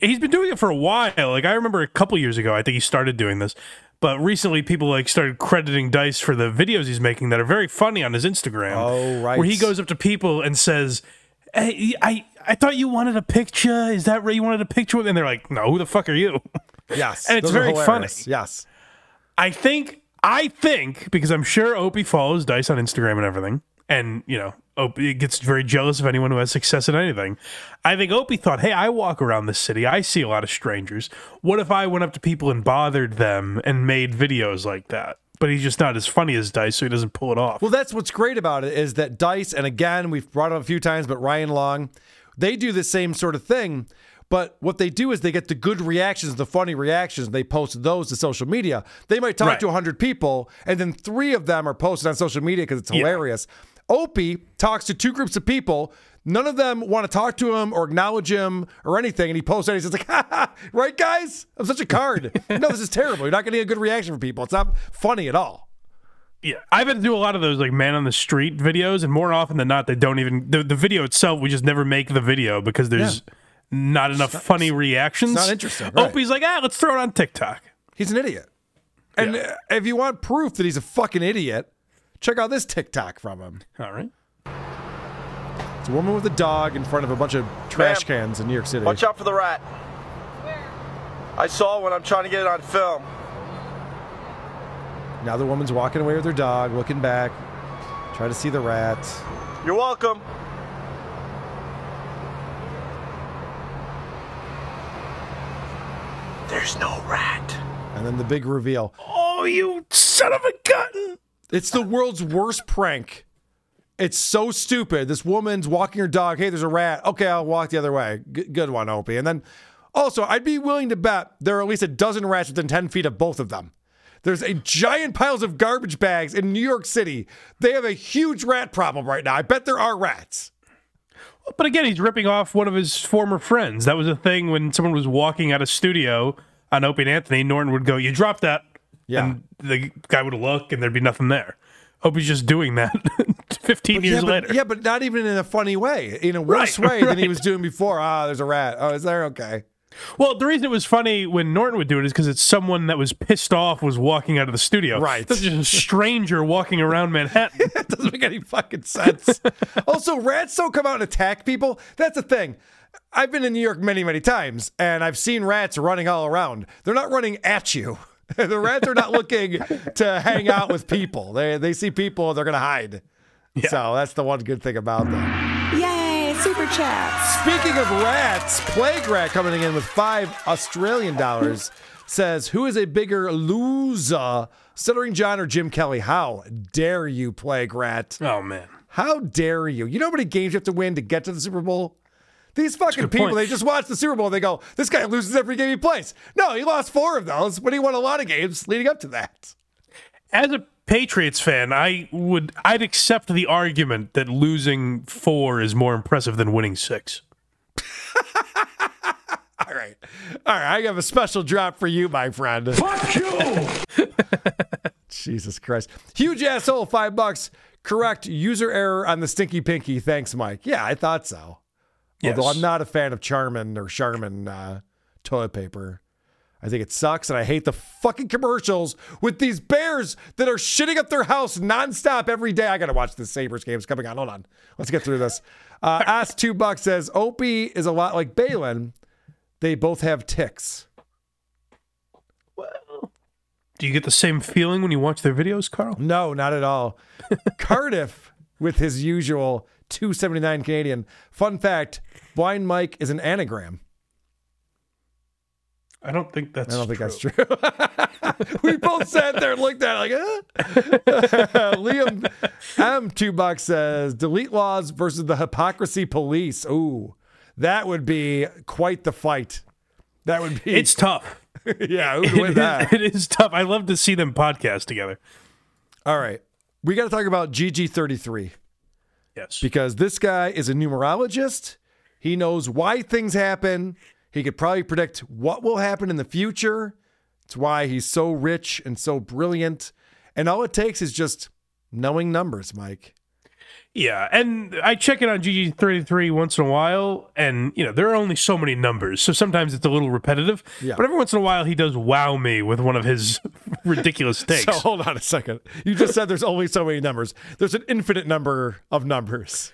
he's been doing it for a while. Like I remember a couple years ago, I think he started doing this, but recently people like started crediting Dice for the videos he's making that are very funny on his Instagram. Oh, right. where he goes up to people and says, "Hey, I." I thought you wanted a picture. Is that right? You wanted a picture with? And they're like, "No, who the fuck are you?" Yes, and it's very funny. Yes, I think I think because I'm sure Opie follows Dice on Instagram and everything, and you know Opie gets very jealous of anyone who has success in anything. I think Opie thought, "Hey, I walk around this city. I see a lot of strangers. What if I went up to people and bothered them and made videos like that?" But he's just not as funny as Dice, so he doesn't pull it off. Well, that's what's great about it is that Dice, and again, we've brought up a few times, but Ryan Long, they do the same sort of thing. But what they do is they get the good reactions, the funny reactions, and they post those to social media. They might talk Right. to 100 people, and then three of them are posted on social media because it's Yeah. hilarious. Opie talks to two groups of people. None of them want to talk to him or acknowledge him or anything. And he posts it. He's like, ha, ha, right, guys? I'm such a card. no, this is terrible. You're not getting a good reaction from people. It's not funny at all. Yeah, I've been to do a lot of those like man on the street videos, and more often than not, they don't even the, the video itself. We just never make the video because there's not enough funny reactions. not interesting, right. Opie's like, ah, let's throw it on TikTok. He's an idiot. And uh, if you want proof that he's a fucking idiot, check out this TikTok from him. All right. It's a woman with a dog in front of a bunch of trash cans in New York City. Watch out for the rat. I saw when I'm trying to get it on film. Now the woman's walking away with her dog, looking back, try to see the rat. You're welcome. There's no rat. And then the big reveal. Oh, you son of a gun! It's the world's worst prank. It's so stupid. This woman's walking her dog. Hey, there's a rat. Okay, I'll walk the other way. G- good one, Opie. And then also, I'd be willing to bet there are at least a dozen rats within 10 feet of both of them. There's a giant piles of garbage bags in New York City. They have a huge rat problem right now. I bet there are rats. But again, he's ripping off one of his former friends. That was a thing when someone was walking out of studio on Opie and Anthony. Norton would go, "You dropped that," Yeah. and the guy would look, and there'd be nothing there. Opie's just doing that. Fifteen years yeah, but, later. Yeah, but not even in a funny way. In a worse Right, way than he was doing before. Ah, there's a rat. Oh, is there? Okay. Well, the reason it was funny when Norton would do it is because it's someone that was pissed off was walking out of the studio. Right. That's just a stranger walking around Manhattan. That doesn't make any fucking sense. also, rats don't come out and attack people. That's the thing. I've been in New York many, many times, and I've seen rats running all around. They're not running at you. the rats are not looking to hang out with people. They they see people, they're gonna hide. So that's the one good thing about them. Yay, super chats. Speaking of rats, Plague Rat coming in with five Australian dollars says, Who is a bigger loser, Stuttering John or Jim Kelly? How dare you, Plague Rat? Oh man. How dare you? You know how many games you have to win to get to the Super Bowl? These fucking people, point. they just watch the Super Bowl and they go, This guy loses every game he plays. No, he lost four of those, but he won a lot of games leading up to that. As a Patriots fan, I would I'd accept the argument that losing four is more impressive than winning six. All right. All right. I have a special drop for you, my friend. Fuck you. Jesus Christ. Huge asshole, five bucks. Correct user error on the stinky pinky. Thanks, Mike. Yeah, I thought so. Although I'm not a fan of Charmin or Charmin uh, toilet paper. I think it sucks, and I hate the fucking commercials with these bears that are shitting up their house nonstop every day. I gotta watch the Sabres games coming on. Hold on. Let's get through this. Uh, Ask Two Bucks says Opie is a lot like Balin. They both have ticks. Well, do you get the same feeling when you watch their videos, Karl? No, not at all. Cardiff with his usual 279 Canadian. Fun fact Blind Mike is an anagram. I don't think that's I don't think that's true. we both sat there and looked at it like, uh. Liam M. Two bucks says delete laws versus the hypocrisy police. Ooh, that would be quite the fight. That would be. It's tough. yeah, who'd win that? It is tough. I love to see them podcast together. All right. We got to talk about GG33 Yes. because this guy is a numerologist. He knows why things happen. He could probably predict what will happen in the future. It's why he's so rich and so brilliant. And all it takes is just knowing numbers, Mike. Yeah, and I check it on GG33 once in a while, and you know there are only so many numbers, so sometimes it's a little repetitive. Yeah. But every once in a while, he does wow me with one of his ridiculous takes. So hold on a second. You just said there's only so many numbers. There's an infinite number of numbers.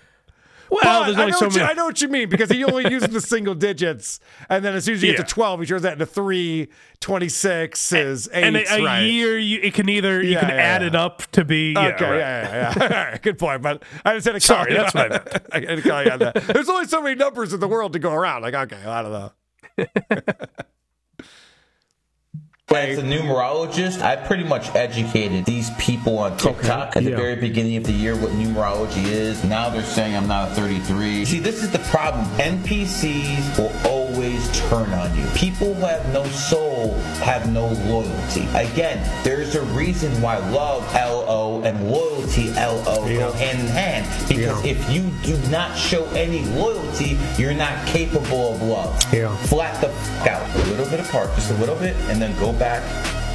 Well, there's I only know, so what you, many- I know what you mean because he only uses the single digits, and then as soon as you get to twelve, he turns that into three. Twenty-six is eight. and a, a right? year, you, it can either you Yeah, can yeah, add yeah. it up to be. Yeah, Okay, right. yeah, yeah, yeah. All right, good point. But I just had to Sorry, you that's what I. I had to call you on that. There's only so many numbers in the world to go around. Like, okay, I don't know. As a numerologist, I pretty much educated these people on TikTok at the yeah. very beginning of the year what numerology is. Now they're saying I'm not a 33. See, this is the problem. NPCs will always turn on you. People who have no soul have no loyalty. Again, there's a reason why love, L-O, and loyalty, L-O, go hand in hand. Because if you do not show any loyalty, you're not capable of love. Yeah. Flat the f- out. A little bit apart, just a little bit, and then go back.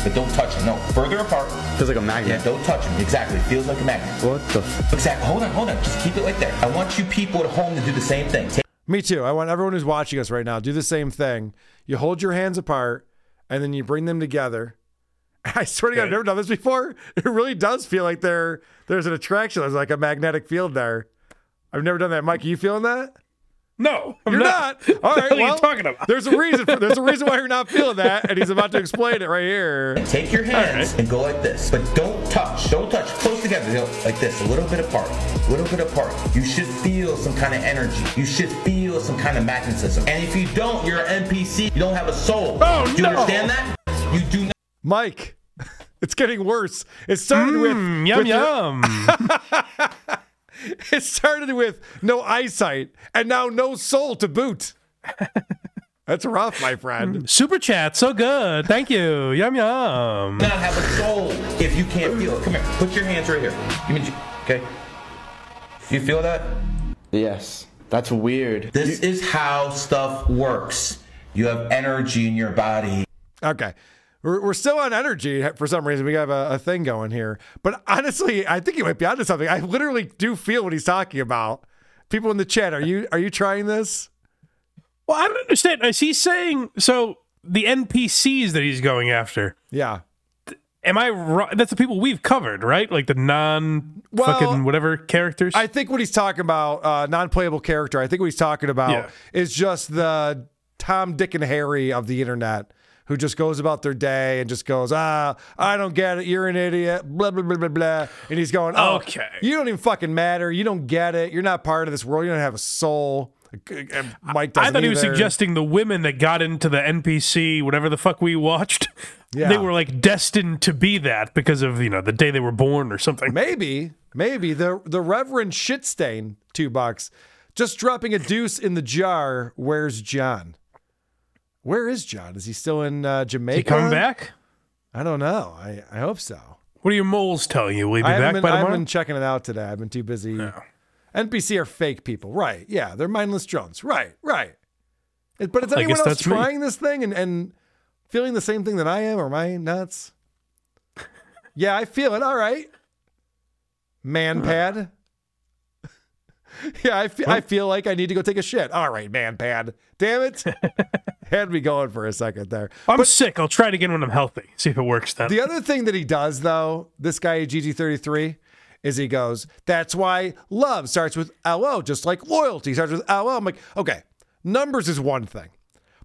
But don't touch them. No, further apart. Feels like a magnet. Yeah, don't touch them. Exactly. Feels like a magnet. What the? F- Exactly. Hold on, hold on. Just keep it right there. I want you people at home to do the same thing. Take Me too. I want everyone who's watching us right now do the same thing. You hold your hands apart, and then you bring them together. I swear to God, I've never done this before. It really does feel like there there's an attraction. There's like a magnetic field there. I've never done that. Mike, are you feeling that? No, I'm you're not. not. All The right, hell are you talking about? There's a reason. For, there's a reason why you're not feeling that, and he's about to explain it right here. Take your hands and go like this, but don't touch. Don't touch. Close together, like this, a little bit apart, a little bit apart. You should feel some kind of energy. You should feel some kind of magnetism. And if you don't, you're an NPC. You don't have a soul. Oh, do you no. understand that? You do not. Mike, it's getting worse. It started with Mm, yum with your- yum. It started with no eyesight and now no soul to boot. That's rough, my friend. Super chat, so good. Thank you. Yum yum. not have a soul if you can't feel it. Come here. Put your hands right here. Give me, okay. You feel that? yes. That's weird. This is how stuff works. You have energy in your body. Okay. We're, we're still on energy for some reason. We have a, a thing going here. But honestly, I think he might be onto something. I literally do feel what he's talking about. People in the chat, are you are you trying this? Well, I don't understand. Is he saying so? The NPCs that he's going after. Yeah. Am I wrong? That's the people we've covered, right? Like the non Well, fucking whatever characters. I think what he's talking about, uh, non-playable character. I think what he's talking about Yeah. is just the Tom, Dick, and Harry of the internet who just goes about their day and just goes, ah, I don't get it. You're an idiot. Blah blah blah blah blah. And he's going, oh, Okay. you don't even fucking matter. You don't get it. You're not part of this world. You don't have a soul. And Mike doesn't I thought he was either. suggesting the women that got into the NPC, whatever the fuck we watched, Yeah. they were like destined to be that because of you know the day they were born or something. Maybe, maybe the the Reverend Shitstain, two bucks, just dropping a deuce in the jar. Where's John? Where is John? Is he still in uh, Jamaica? Is he coming back? I don't know. I, I hope so. What are your moles telling you? Will he be back been, by I haven't tomorrow? been checking it out today. I've been too busy. NPC are fake people, right? Yeah, they're mindless drones, right? Right. It- But is anyone else that's me. trying this thing and, and feeling the same thing that I am, or am I nuts? yeah, I feel it. All right. Man pad. yeah, I fe- I feel like I need to go take a shit. All right, man pad. Damn it. Had me going for a second there. I'm sick. I'll try it again when I'm healthy. See if it works then. The other thing that he does, though, this guy GG33, is he goes, that's why love starts with LO, just like loyalty starts with LO. I'm like, okay, numbers is one thing.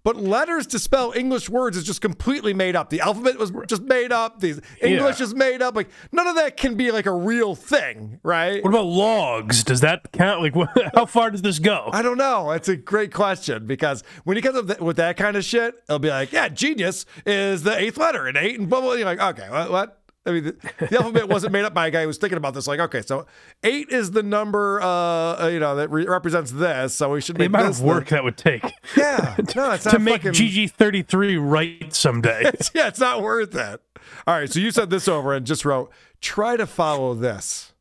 But letters to spell English words is just completely made up. The alphabet was just made up. The English Yeah. is made up. Like none of that can be like a real thing, right? What about logs? Does that count? Like, what, how far does this go? I don't know. It's a great question because when he comes up th- with that kind of shit, it'll be like, yeah, genius is the eighth letter and eight and blah blah, blah. You're like, okay, what? what? I mean, the, the alphabet wasn't made up by a guy who was thinking about this. Like, okay, so eight is the number, uh, uh, you know, that re- represents this. So we should The make amount this of work the- that would take yeah, no, it's to make fucking, GG33 right someday. yeah, it's not worth it. All right, so you said this over and just wrote, try to follow this.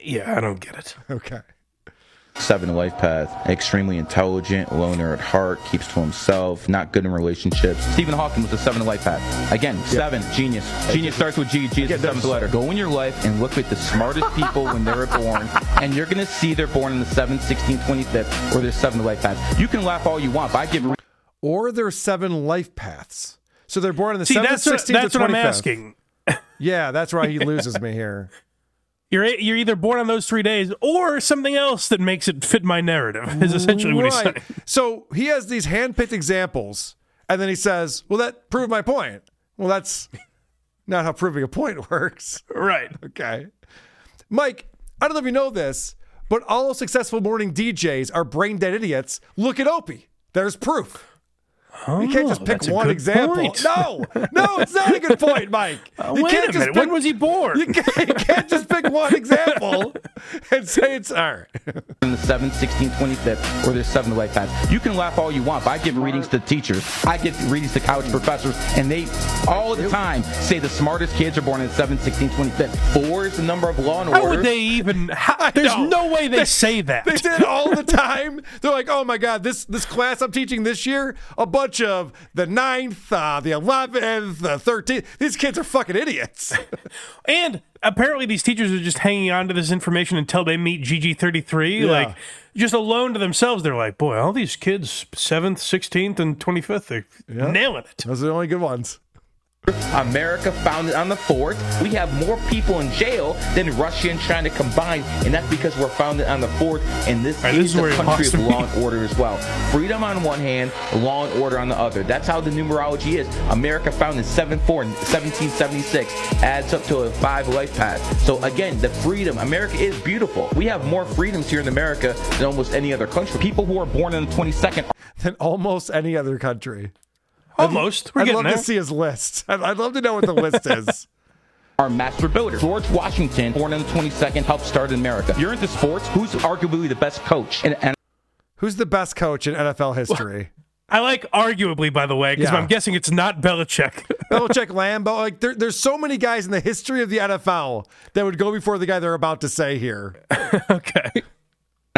yeah, I don't get it. Okay. Seven life path. Extremely intelligent, loner at heart, keeps to himself, not good in relationships. Stephen Hawking was the seven life path. Again, seven, genius. Genius starts with G. G is the seventh letter. Go in your life and look at the smartest people when they were born, and you're gonna see they're born in the 7th, 16th, 25th, or their seventh life path. You can laugh all you want, but I give Or there's seven life paths. So they're born in the See, 7th, that's what, 16th, that's what I'm asking. Yeah, that's why he loses me here. You're you're either born on those three days or something else that makes it fit my narrative. Is essentially what he's saying. So he has these handpicked examples, and then he says, "Well, that proved my point." Well, that's not how proving a point works. Right. Okay. Mike, I don't know if you know this, but all successful morning DJs are brain dead idiots. Look at Opie. There's proof. You can't just Oh, pick that's a one good example. point. No, no, it's not a good point, Mike. Uh, you wait can't a just minute. pick- When was he born? You can't, you can't just pick one example and say it's all right. in the 7th, 16th, 25th, or there's seven lifetimes. You can laugh all you want, but I give readings to teachers. I give readings to college professors, and they all the time say the smartest kids are born in the 7th, 16th, 25th. Four is the number of law and order. How order. would they even? How, there's know. no way they, say that. They did all the time. They're like, oh my God, this this class I'm teaching this year, a bunch of the 9th, uh, the 11th, the 13th. These kids are fucking idiots. And apparently, these teachers are just hanging on to this information until they meet GG33. Yeah. Like, just alone to themselves, they're like, boy, all these kids, 7th, 16th, and 25th, they're nailing it. Those are the only good ones. America founded on the 4th. We have more people in jail than Russia and China combined, and that's because we're founded on the 4th, and this All right, this is is where the country of law and order as well. Freedom on one hand, law and order on the other. That's how the numerology is. America founded 7 4 1776 adds up to a five life path. So again, the freedom, America is beautiful. We have more freedoms here in America than almost any other country. People who are born on the 22nd Than almost any other country. Oh, Almost. We're I'd getting love there. to see his list. I'd, I'd love to know what the list is. Our master builder, George Washington, born on the 22nd, helped start America. You're into sports. Who's arguably the best coach? And, and Who's the best coach in NFL history? I like arguably, by the way, because Yeah. I'm guessing it's not Belichick. Belichick, Lambo. Like there, there's so many guys in the history of the NFL that would go before the guy they're about to say here. okay.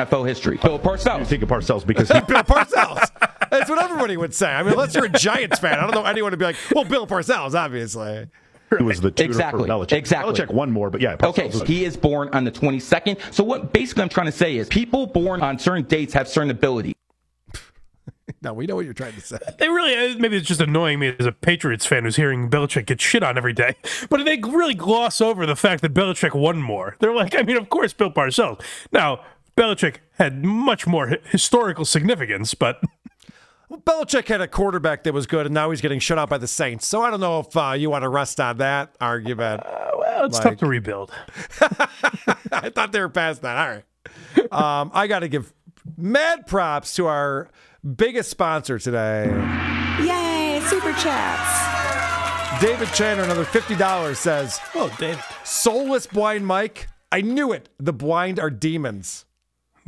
NFL history. Bill Parcells. You think of Parcells because he Bill Parcells. That's what everybody would say. I mean, unless you're a Giants fan, I don't know anyone would be like, well, Bill Parcells, obviously. He was the tutor Exactly. for Belichick. Exactly. Belichick won more, but yeah. Parcells Okay, was- he is born on the 22nd. So what basically I'm trying to say is people born on certain dates have certain ability. Now we know what you're trying to say. They really, uh, maybe it's just annoying me as a Patriots fan who's hearing Belichick get shit on every day. But they really gloss over the fact that Belichick won more. They're like, I mean, of course, Bill Parcells. Now, Belichick had much more hi- historical significance, but Well, Belichick had a quarterback that was good, and now he's getting shut out by the Saints. So I don't know if uh, you want to rest on that argument. well, it's tough to rebuild. I thought they were past that. All right. Um, I got to give mad props to our biggest sponsor today. Yay, super chats. David Chandler, another $50 says, Oh, David. Soulless blind Mike. I knew it. The blind are demons.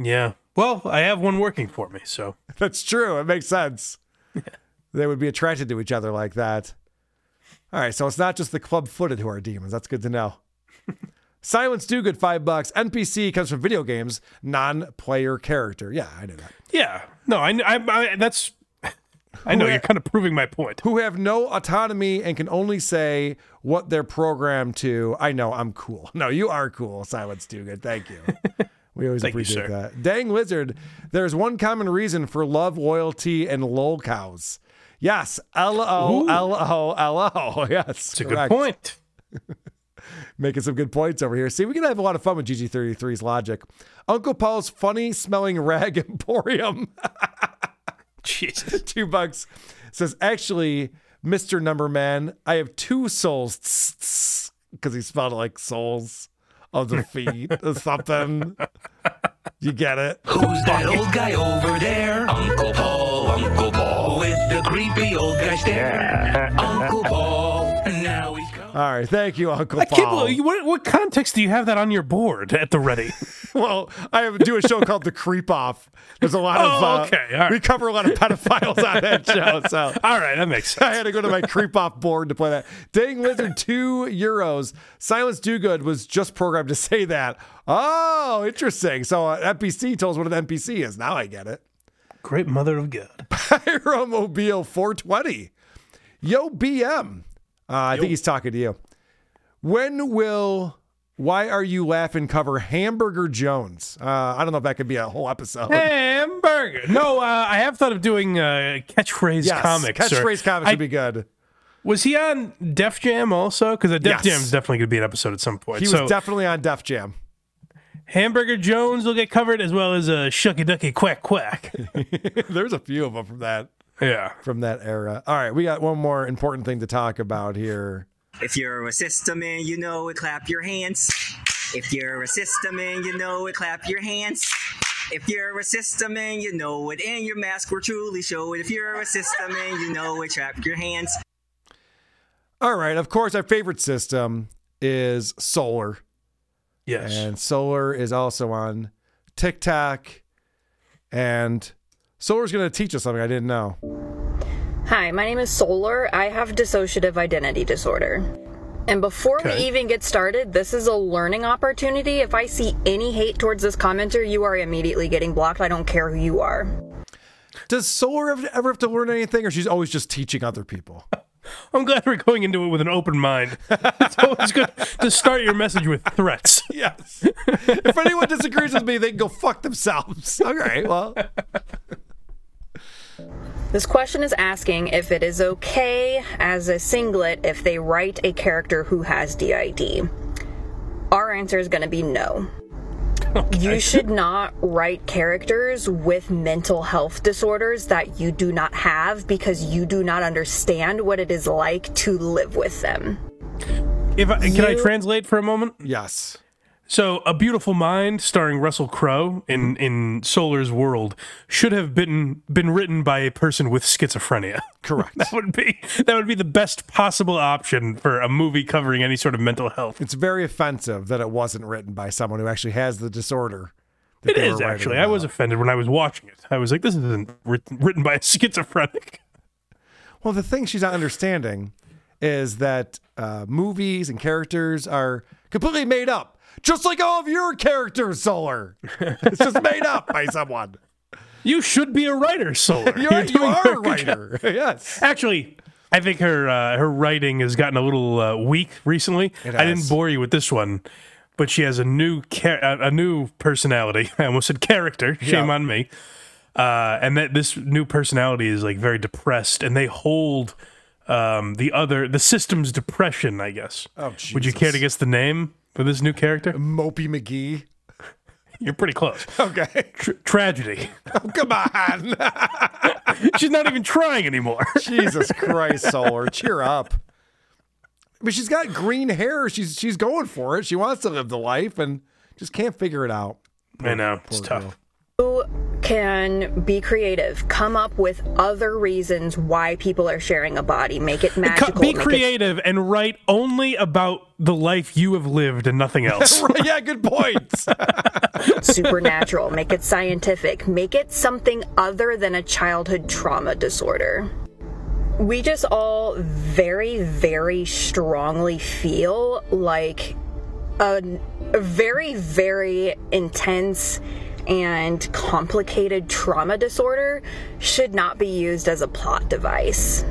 Yeah. Well, I have one working for me, so. That's true. It makes sense. They would be attracted to each other like that. All right, so it's not just the club footed who are demons. That's good to know. Silence do good five bucks. NPC comes from video games, non player character. Yeah, I know that. Yeah. No, I, I, I that's. I know, you're kind of proving my point. Who have no autonomy and can only say what they're programmed to. I know, I'm cool. No, you are cool, Silence do good. Thank you. We always Thank appreciate sir. that. Dang Lizard, there's one common reason for love, loyalty, and lol cows. Yes, L O L O L O. Yes, It's a good point. Making some good points over here. See, we can have a lot of fun with GG33's logic. Uncle Paul's funny smelling rag emporium. Jesus. Two bucks says, actually, Mr. Number Man, I have two souls because he spelled it like souls of the feet or something. You get it? Who's that old guy over there? Uncle Paul, Uncle Paul, with the creepy old guy stare. Uncle Paul, All right. Thank you, Uncle I Paul. believe what, what context do you have that on your board at the ready? well, I do a show called The Creep Off. There's a lot of Oh, uh, okay, we cover a lot of pedophiles on that show. So All right, that makes sense. I had to go to my creep off board to play that. Dang Lizard, two euros. Silence Do Good was just programmed to say that. Oh, interesting. So uh, NPC tells us what an NPC is. Now I get it. Great mother of God. Pyromobile 420. Yo, BM. Uh, I think he's talking to you. When will Why Are You Laughing cover Hamburger Jones? Uh, I don't know if that could be a whole episode. Hamburger. No, uh, I have thought of doing uh, catchphrase yes, comics. or- catchphrase comics I, would be good. Was he on Def Jam also? Because Def Yes. Jam is definitely going to be an episode at some point. He was definitely on Def Jam. Hamburger Jones will get covered as well as a uh, Shucky Ducky Quack Quack. There's a few of them from that yeah. from that era. All right, we got one more important thing to talk about here. If you're a system and you know it, clap your hands. If you're a system and you know it, clap your hands. If you're a system and you know it, and your mask will truly show it. If you're a system and you know it, clap your hands. All right, of course, our favorite system is solar. Yes. And solar is also on TikTok. And solar's going to teach us something I didn't know. Hi, my name is Solar. I have dissociative identity disorder. And before we even get started, this is a learning opportunity. If I see any hate towards this commenter, you are immediately getting blocked. I don't care who you are. Does Solar ever, ever have to learn anything, or she's always just teaching other people? I'm glad we're going into it with an open mind. It's always good to start your message with threats. Yes. if anyone disagrees with me, they can go fuck themselves. All right, well. This question is asking if it is okay as a singlet if they write a character who has DID. Our answer is going to be no. You should not write characters with mental health disorders that you do not have because you do not understand what it is like to live with them. If I, can I translate for a moment? Yes. So, A Beautiful Mind, starring Russell Crowe in in Solar's World, should have been been written by a person with schizophrenia. Correct. that would be that would be the best possible option for a movie covering any sort of mental health. It's very offensive that it wasn't written by someone who actually has the disorder. It is actually. I was offended when I was watching it. I was like, "This isn't written, written by a schizophrenic." Well, the thing she's not understanding is that uh, movies and characters are completely made up, just like all of your characters, Solar. it's just made up by someone. You should be a writer, Solar. You're, you are a good job. writer. yes. Actually, I think her uh, her writing has gotten a little uh, weak recently. I didn't bore you with this one, but she has a new char- a a new personality. I almost said character. Shame Yeah. on me. Uh, and that this new personality is like very depressed, and they hold um, the other the system's depression. I guess. Oh, Would you care to guess the name for this new character? Mopey McGee. You're pretty close. Okay. Tr- tragedy. Oh, come on. She's not even trying anymore. Jesus Christ, Solar, cheer up. But she's got green hair. She's she's going for it. She wants to live the life and just can't figure it out. I know it's tough. girl. You can be creative. Come up with other reasons why people are sharing a body. Make it Co- magical. Be make it creative and write only about the life you have lived and nothing else. Yeah, good point. supernatural, make it scientific, make it something other than a childhood trauma disorder. We just all very, very strongly feel like a, a very, very intense and complicated trauma disorder should not be used as a plot device.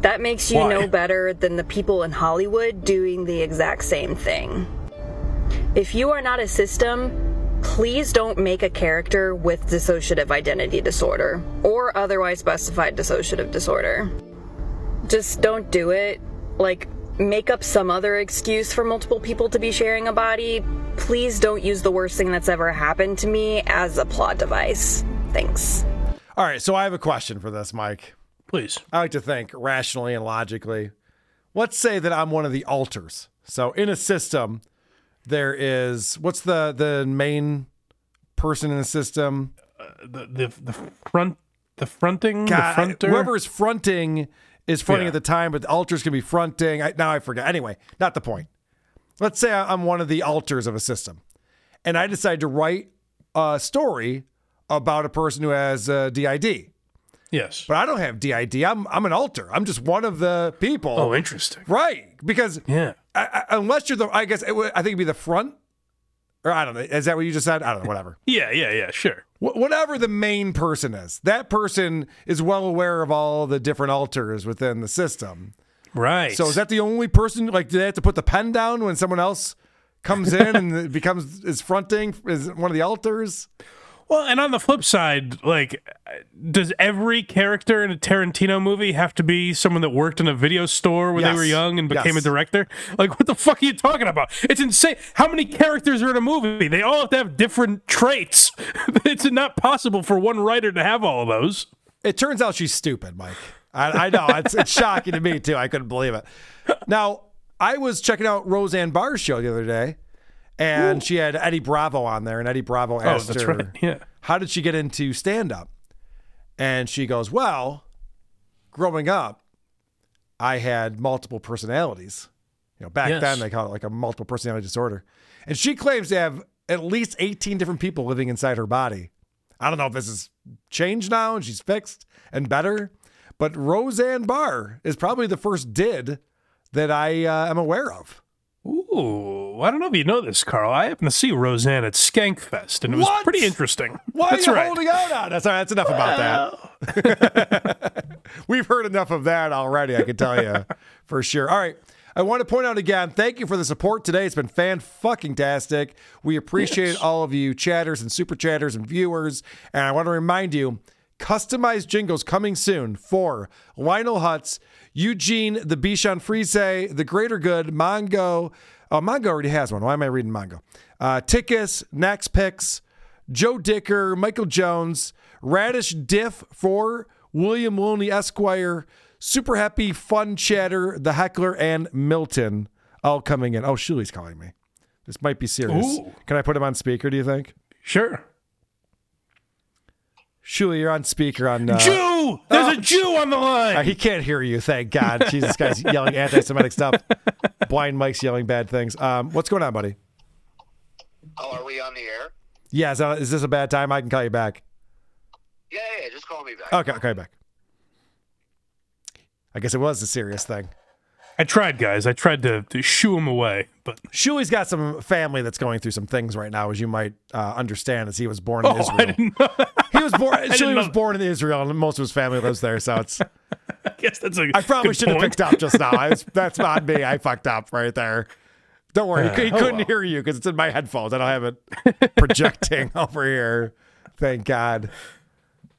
That makes you Why? no better than the people in Hollywood doing the exact same thing. If you are not a system, please don't make a character with dissociative identity disorder or otherwise specified dissociative disorder. Just don't do it. Like, make up some other excuse for multiple people to be sharing a body. Please don't use the worst thing that's ever happened to me as a plot device. Thanks. All right, so I have a question for this, Mike. Please. I like to think rationally and logically. Let's say that I'm one of the alters. So in a system, there is what's the the main person in the system? Uh, the, the the front the fronting God, the fronter. whoever is fronting is fronting Yeah. at the time, but the alters can be fronting. I, now I forget. Anyway, not the point. Let's say I'm one of the alters of a system, and I decide to write a story about a person who has uh, DID. Yes, but I don't have DID. I'm I'm an alter. I'm just one of the people. Oh, interesting. Right, because yeah, I, I, unless you're the, I guess it would, I think it'd be the front, or I don't know. Is that what you just said? I don't know. Whatever. Yeah, yeah, yeah. Sure. Wh- whatever the main person is, that person is well aware of all the different alters within the system. Right. So is that the only person? Like, do they have to put the pen down when someone else comes in and becomes is fronting is one of the alters? Well, and on the flip side, like, does every character in a Tarantino movie have to be someone that worked in a video store when they were young and became Yes. a director? Like, what the fuck are you talking about? It's insane. How many characters are in a movie? They all have to have different traits. it's not possible for one writer to have all of those. It turns out she's stupid, Mike. I, I know it's, it's shocking to me too. I couldn't believe it. Now I was checking out Roseanne Barr's show the other day, and she had Eddie Bravo on there, and Eddie Bravo asked Oh, her, right. Yeah. "How DID she get into stand up?" And she goes, "Well, growing up, I had multiple personalities. You know, back Yes. then they called it like a multiple personality disorder, and she claims to have at least 18 different people living inside her body." I don't know if this has changed now and she's fixed and better, but Roseanne Barr is probably the first did that I uh, am aware of. Ooh, I don't know if you know this, Karl. I happened to see Roseanne at Skankfest, and it was What? pretty interesting. Why That's are you right. holding out on us? All right, that's enough about that. We've heard enough of that already, I can tell you for sure. All right. I want to point out again, thank you for the support today. It's been fan fucking tastic. We appreciate all of you chatters and super chatters and viewers. And I want to remind you, customized jingles coming soon for Lionel Hutz, Eugene, the Bichon Frise, the Greater Good, Mongo. Oh, Mongo already has one. Why am I reading Mongo? Uh, Tickus, Nax Picks, Joe Dicker, Michael Jones, Radish Diff for William Loney Esquire, Super Happy Fun Chatter, The Heckler, and Milton all coming in. Oh, Shuli's calling me. This might be serious. Ooh. Can I put him on speaker, do you think? Sure. Shuli, you're on speaker on. Uh, Jew! There's a Jew on the line. uh, he can't hear you, thank God. Jesus, guy's yelling anti Semitic stuff. Blind Mike's yelling bad things. Um, what's going on, buddy? Oh, are we on the air? Yeah, so is, that, is this a bad time? I can call you back. Yeah, yeah, just call me back. Okay, I'll call you back. I guess it was a serious thing. I tried, guys. I tried to, to shoo him away, but Shuli's got some family that's going through some things right now, as you might uh, understand, as he was born in Oh, Israel. I didn't know. He was born. didn't was born in Israel, and most of his family lives there. So it's. I guess that's a I probably should have picked up just now. I that's not me. I fucked up right there. Don't worry, he, he Uh, oh couldn't well. hear you because it's in my headphones. I don't have it projecting over here. Thank God.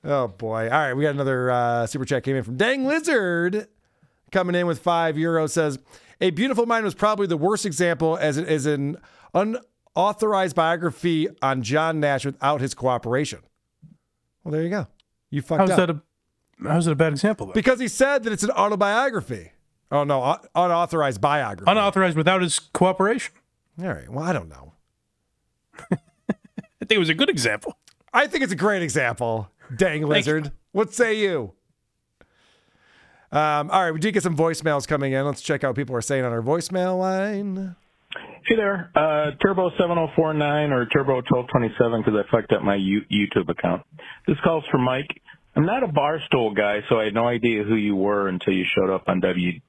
Oh boy! All right, we got another uh, super chat came in from Dang Lizard, coming in with five euros. Says a beautiful mind was probably the worst example, as it is an unauthorized biography on John Nash without his cooperation. Well, there you go. You fucked How's up. that a how's it a bad example? Then? Because he said that it's an autobiography. Oh no, un- unauthorized biography. Unauthorized without his cooperation. All right. Well, I don't know. I think it was a good example. I think it's a great example. Dang lizard. What say you? Um, all right, we did get some voicemails coming in. Let's check out what people are saying on our voicemail line. Hey there, uh, Turbo 7049 or Turbo 1227 because I fucked up my U- YouTube account. This calls for Mike. I'm not a Barstool guy, so I had no idea who you were until you showed up on WATP.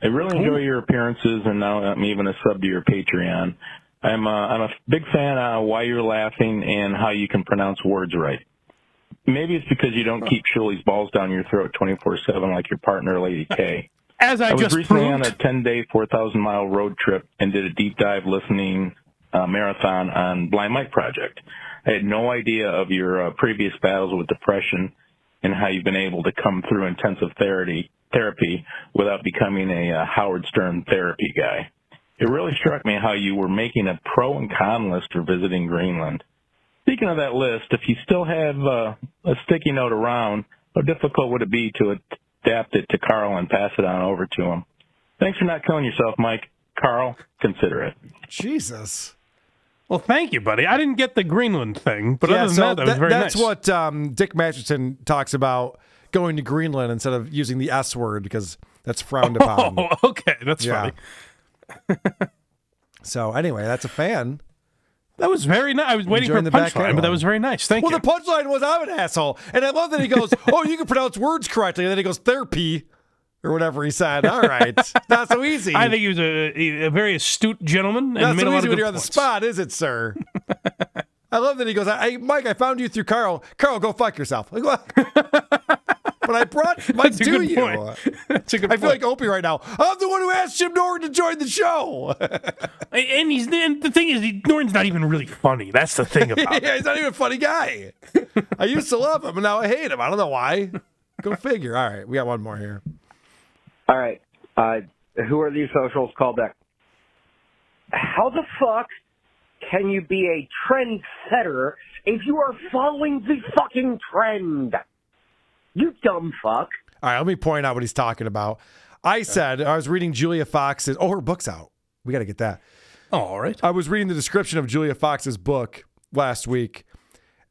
I really enjoy your appearances, and now I'm even a sub to your Patreon. I'm uh, I'm a big fan of why you're laughing and how you can pronounce words right. Maybe it's because you don't keep Shirley's balls down your throat 24/7 like your partner, Lady K. As I, was just recently proved. on a 10 day, 4,000 mile road trip and did a deep dive listening uh, marathon on Blind Mike Project. I had no idea of your uh, previous battles with depression and how you've been able to come through intensive therapy, therapy without becoming a uh, Howard Stern therapy guy. It really struck me how you were making a pro and con list for visiting Greenland. Speaking of that list, if you still have uh, a sticky note around, how difficult would it be to adapt it to Karl and pass it on over to him? Thanks for not killing yourself, Mike. Karl, consider it. Jesus. Well, thank you, buddy. I didn't get the Greenland thing, but other than that, that was very that's nice. what um, Dick Masterson talks about going to Greenland instead of using the S word because that's frowned upon. Oh, okay, that's Yeah. funny. So anyway, that's a fan. That was very nice. I was waiting Enjoying for the punchline, but that was very nice. Thank well, you. Well, the punchline was I'm an asshole, and I love that he goes, "Oh, you can pronounce words correctly," and then he goes therapy or whatever he said. All right, not so easy. I think he was a, a very astute gentleman and not so easy when you're on the spot, is it, sir? I love that he goes, "I Mike, I found you through Karl. Karl, go fuck yourself." Like, what? But I brought Mike That's to you. point. That's a good I feel point. like Opie right now. I'm the one who asked Jim Norton to join the show. And he's and the thing is, he, Norton's not even really funny. That's the thing about it. yeah, he's not even a funny guy. I used to love him, and now I hate him. I don't know why. Go figure. All right, we got one more here. All right. Uh, who are these socials? Call back. How the fuck can you be a trendsetter if you are following the fucking trend? You dumb fuck. All right, let me point out what he's talking about. I said I was reading Julia Fox's. Oh, her book's out. We got to get that. Oh, all right. I was reading the description of Julia Fox's book last week,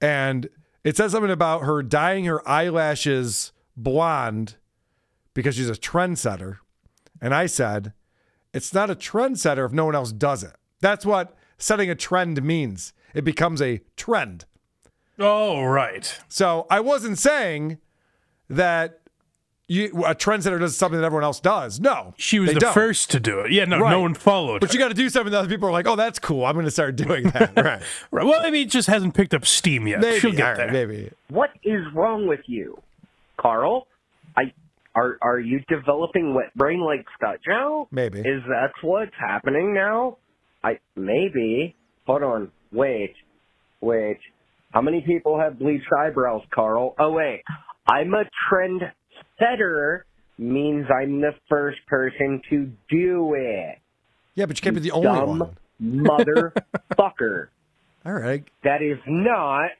and it says something about her dyeing her eyelashes blonde because she's a trendsetter. And I said, it's not a trendsetter if no one else does it. That's what setting a trend means. It becomes a trend. Oh, right. So I wasn't saying that you a trendsetter does something that everyone else does. No, She was the don't. first to do it. Yeah, no, Right. no one followed. But you got to do something that other people are like, oh, that's cool. I'm going to start doing that. right. Right. Well, maybe it just hasn't picked up steam yet. Maybe. She'll get All right, there. maybe. What is wrong with you, Karl? I are are you developing wet brain like Scott Joe? Maybe. Is that what's happening now? I maybe. Hold on. Wait. Wait. How many people have bleached eyebrows, Karl? Oh wait. I'm a trend setter means I'm the first person to do it. Yeah, but you can't be the only Dumb one. motherfucker. All right. That is not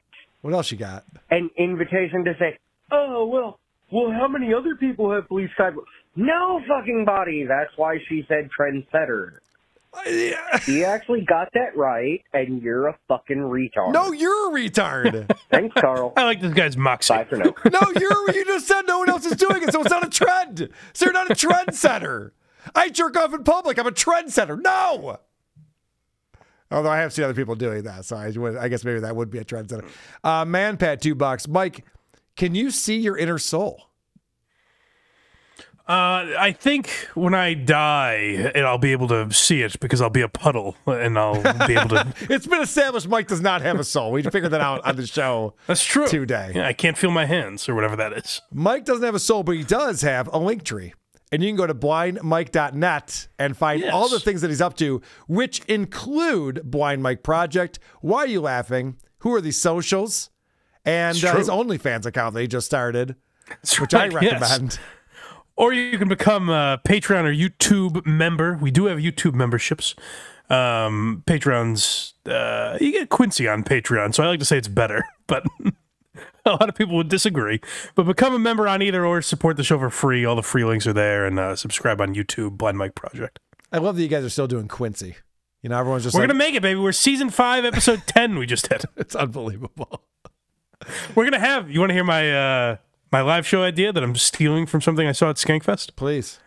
What else you got? an invitation to say, oh, well, well, how many other people have bleached eyebrows? No fucking body. That's why she said trendsetter. He actually got that right, and you're a fucking retard. No, you're a retard. Thanks, Karl. I like this guy's moxie. Bye for now. no, you're you just said no one else is doing it, so it's not a trend. So you're not a trendsetter. I jerk off in public. I'm a trendsetter. No. Although I have seen other people doing that, so I, would- I guess maybe that would be a trendsetter. Uh, Man Pat two bucks. Mike, can you see your inner soul? Uh, I think when I die, I'll be able to see it because I'll be a puddle, and I'll be able to. It's been established Mike does not have a soul. We figured that out on the show. That's true. Today. Yeah, I can't feel my hands or whatever that is. Mike doesn't have a soul, but he does have a link tree. And you can go to blindmike.net and find Yes. all the things that he's up to, which include Blind Mike Project. Why are you laughing? Who are these socials? And uh, his. OnlyFans account that he just started, which I recommend. yes. Or you can become a Patreon or YouTube member. We do have YouTube memberships. Um, Patreons, uh, you get Quincy on Patreon, so I like to say it's better, but a lot of people would disagree. But become a member on either or support the show for free. All the free links are there, and uh, subscribe on YouTube, Blind Mike Project. I love that you guys are still doing Quincy. You know, everyone's just We're like, gonna make it, baby. We're season five, episode ten. We just hit. it's unbelievable. We're gonna have. You want to hear my uh, my live show idea that I'm stealing from something I saw at Skankfest? Please.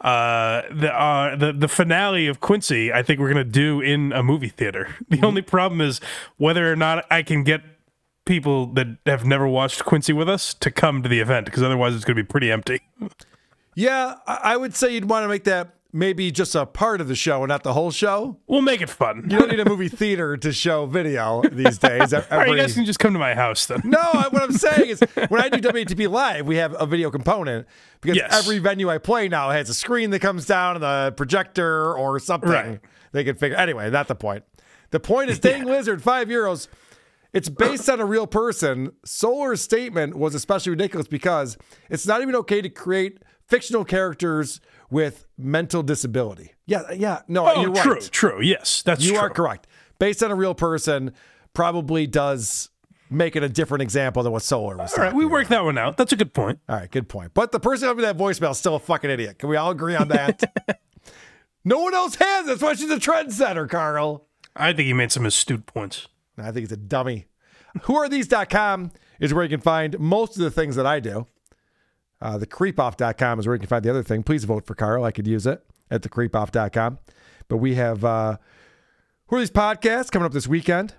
Uh, the uh, the the finale of Quincy, I think we're gonna do in a movie theater. The only problem is whether or not I can get people that have never watched Quincy with us to come to the event, because otherwise it's gonna be pretty empty. Yeah, I I would say you'd want to make that maybe just a part of the show and not the whole show. We'll make it fun. You don't need a movie theater to show video these days. All right, you guys can just come to my house then. No, I- what I'm saying is when I do WATP live, we have a video component because Yes. every venue I play now has a screen that comes down and a projector or something. Right. They can figure. Anyway, not the point. The point is, Dang Lizard, five euros. It's based on a real person. Solar's statement was especially ridiculous because it's not even okay to create fictional characters with mental disability. Yeah, yeah. No, Oh, you're right. true, true. Yes, that's true. you true. are correct. Based on a real person, probably does make it a different example than what Solar was. All right, we worked that one out. That's a good point. All right, good point. But the person having that voicemail is still a fucking idiot. Can we all agree on that? no one else has. That's why she's a trendsetter, Karl. I think he made some astute points. I think he's a dummy. Whoarethese.com is where you can find most of the things that I do. Uh, the creepoff.com is where you can find the other thing. Please vote for Karl. I could use it at the creepoff.com. But we have uh, Who Are These Podcasts coming up this weekend.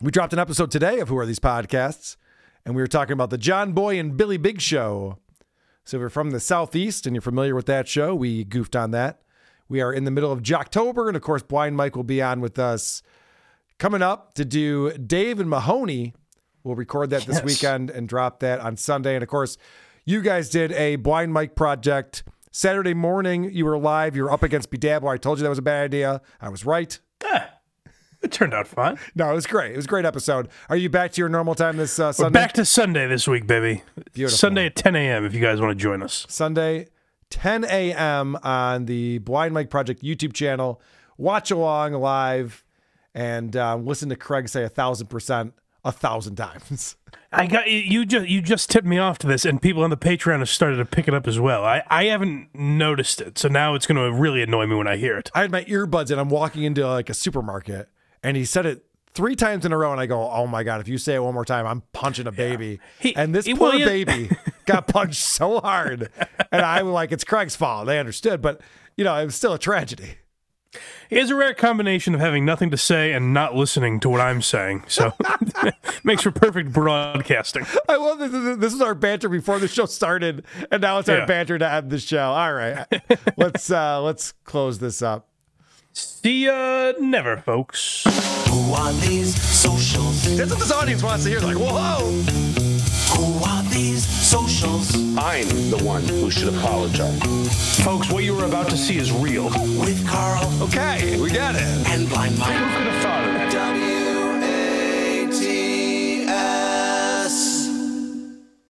We dropped an episode today of Who Are These Podcasts, and we were talking about the John Boy and Billy Big Show. So if you're from the Southeast and you're familiar with that show, we goofed on that. We are in the middle of Jocktober, and of course, Blind Mike will be on with us coming up to do Dave and Mahoney We'll record that this weekend and drop that on Sunday. And of course, you guys did a Blind Mike Project Saturday morning. You were live. You were up against Bedabble. I told you that was a bad idea. I was right. It turned out fine. No, it was great. It was a great episode. Are you back to your normal time this uh, We're Sunday? back to Sunday this week, baby. Beautiful. Sunday at 10 a.m. if you guys want to join us. Sunday, 10 a.m. on the Blind Mike Project YouTube channel. Watch along live and uh, listen to Craig say a thousand percent a thousand times. I got you just you just tipped me off to this, and people on the Patreon have started to pick it up as well. I, I haven't noticed it, so now it's going to really annoy me when I hear it. I had my earbuds and I'm walking into like a supermarket and he said it three times in a row and I go, oh my God, if you say it one more time, I'm punching a baby. and this he- poor well, baby got punched so hard. And I was like, it's Craig's fault. They understood, but you know, it was still a tragedy. He has a rare combination of having nothing to say and not listening to what I'm saying, so makes for perfect broadcasting. I love this. This is our banter before the show started, and now it's our Yeah. banter to end the show. All right, let's uh let's close this up. See ya never, folks. Who are these socials? That's what this audience wants to hear. Like, whoa! Who are these socials? I'm the one who should apologize. Folks, what you are about to see is real. With Karl Okay, we got it. and Blind Mike. Who could have thought of that?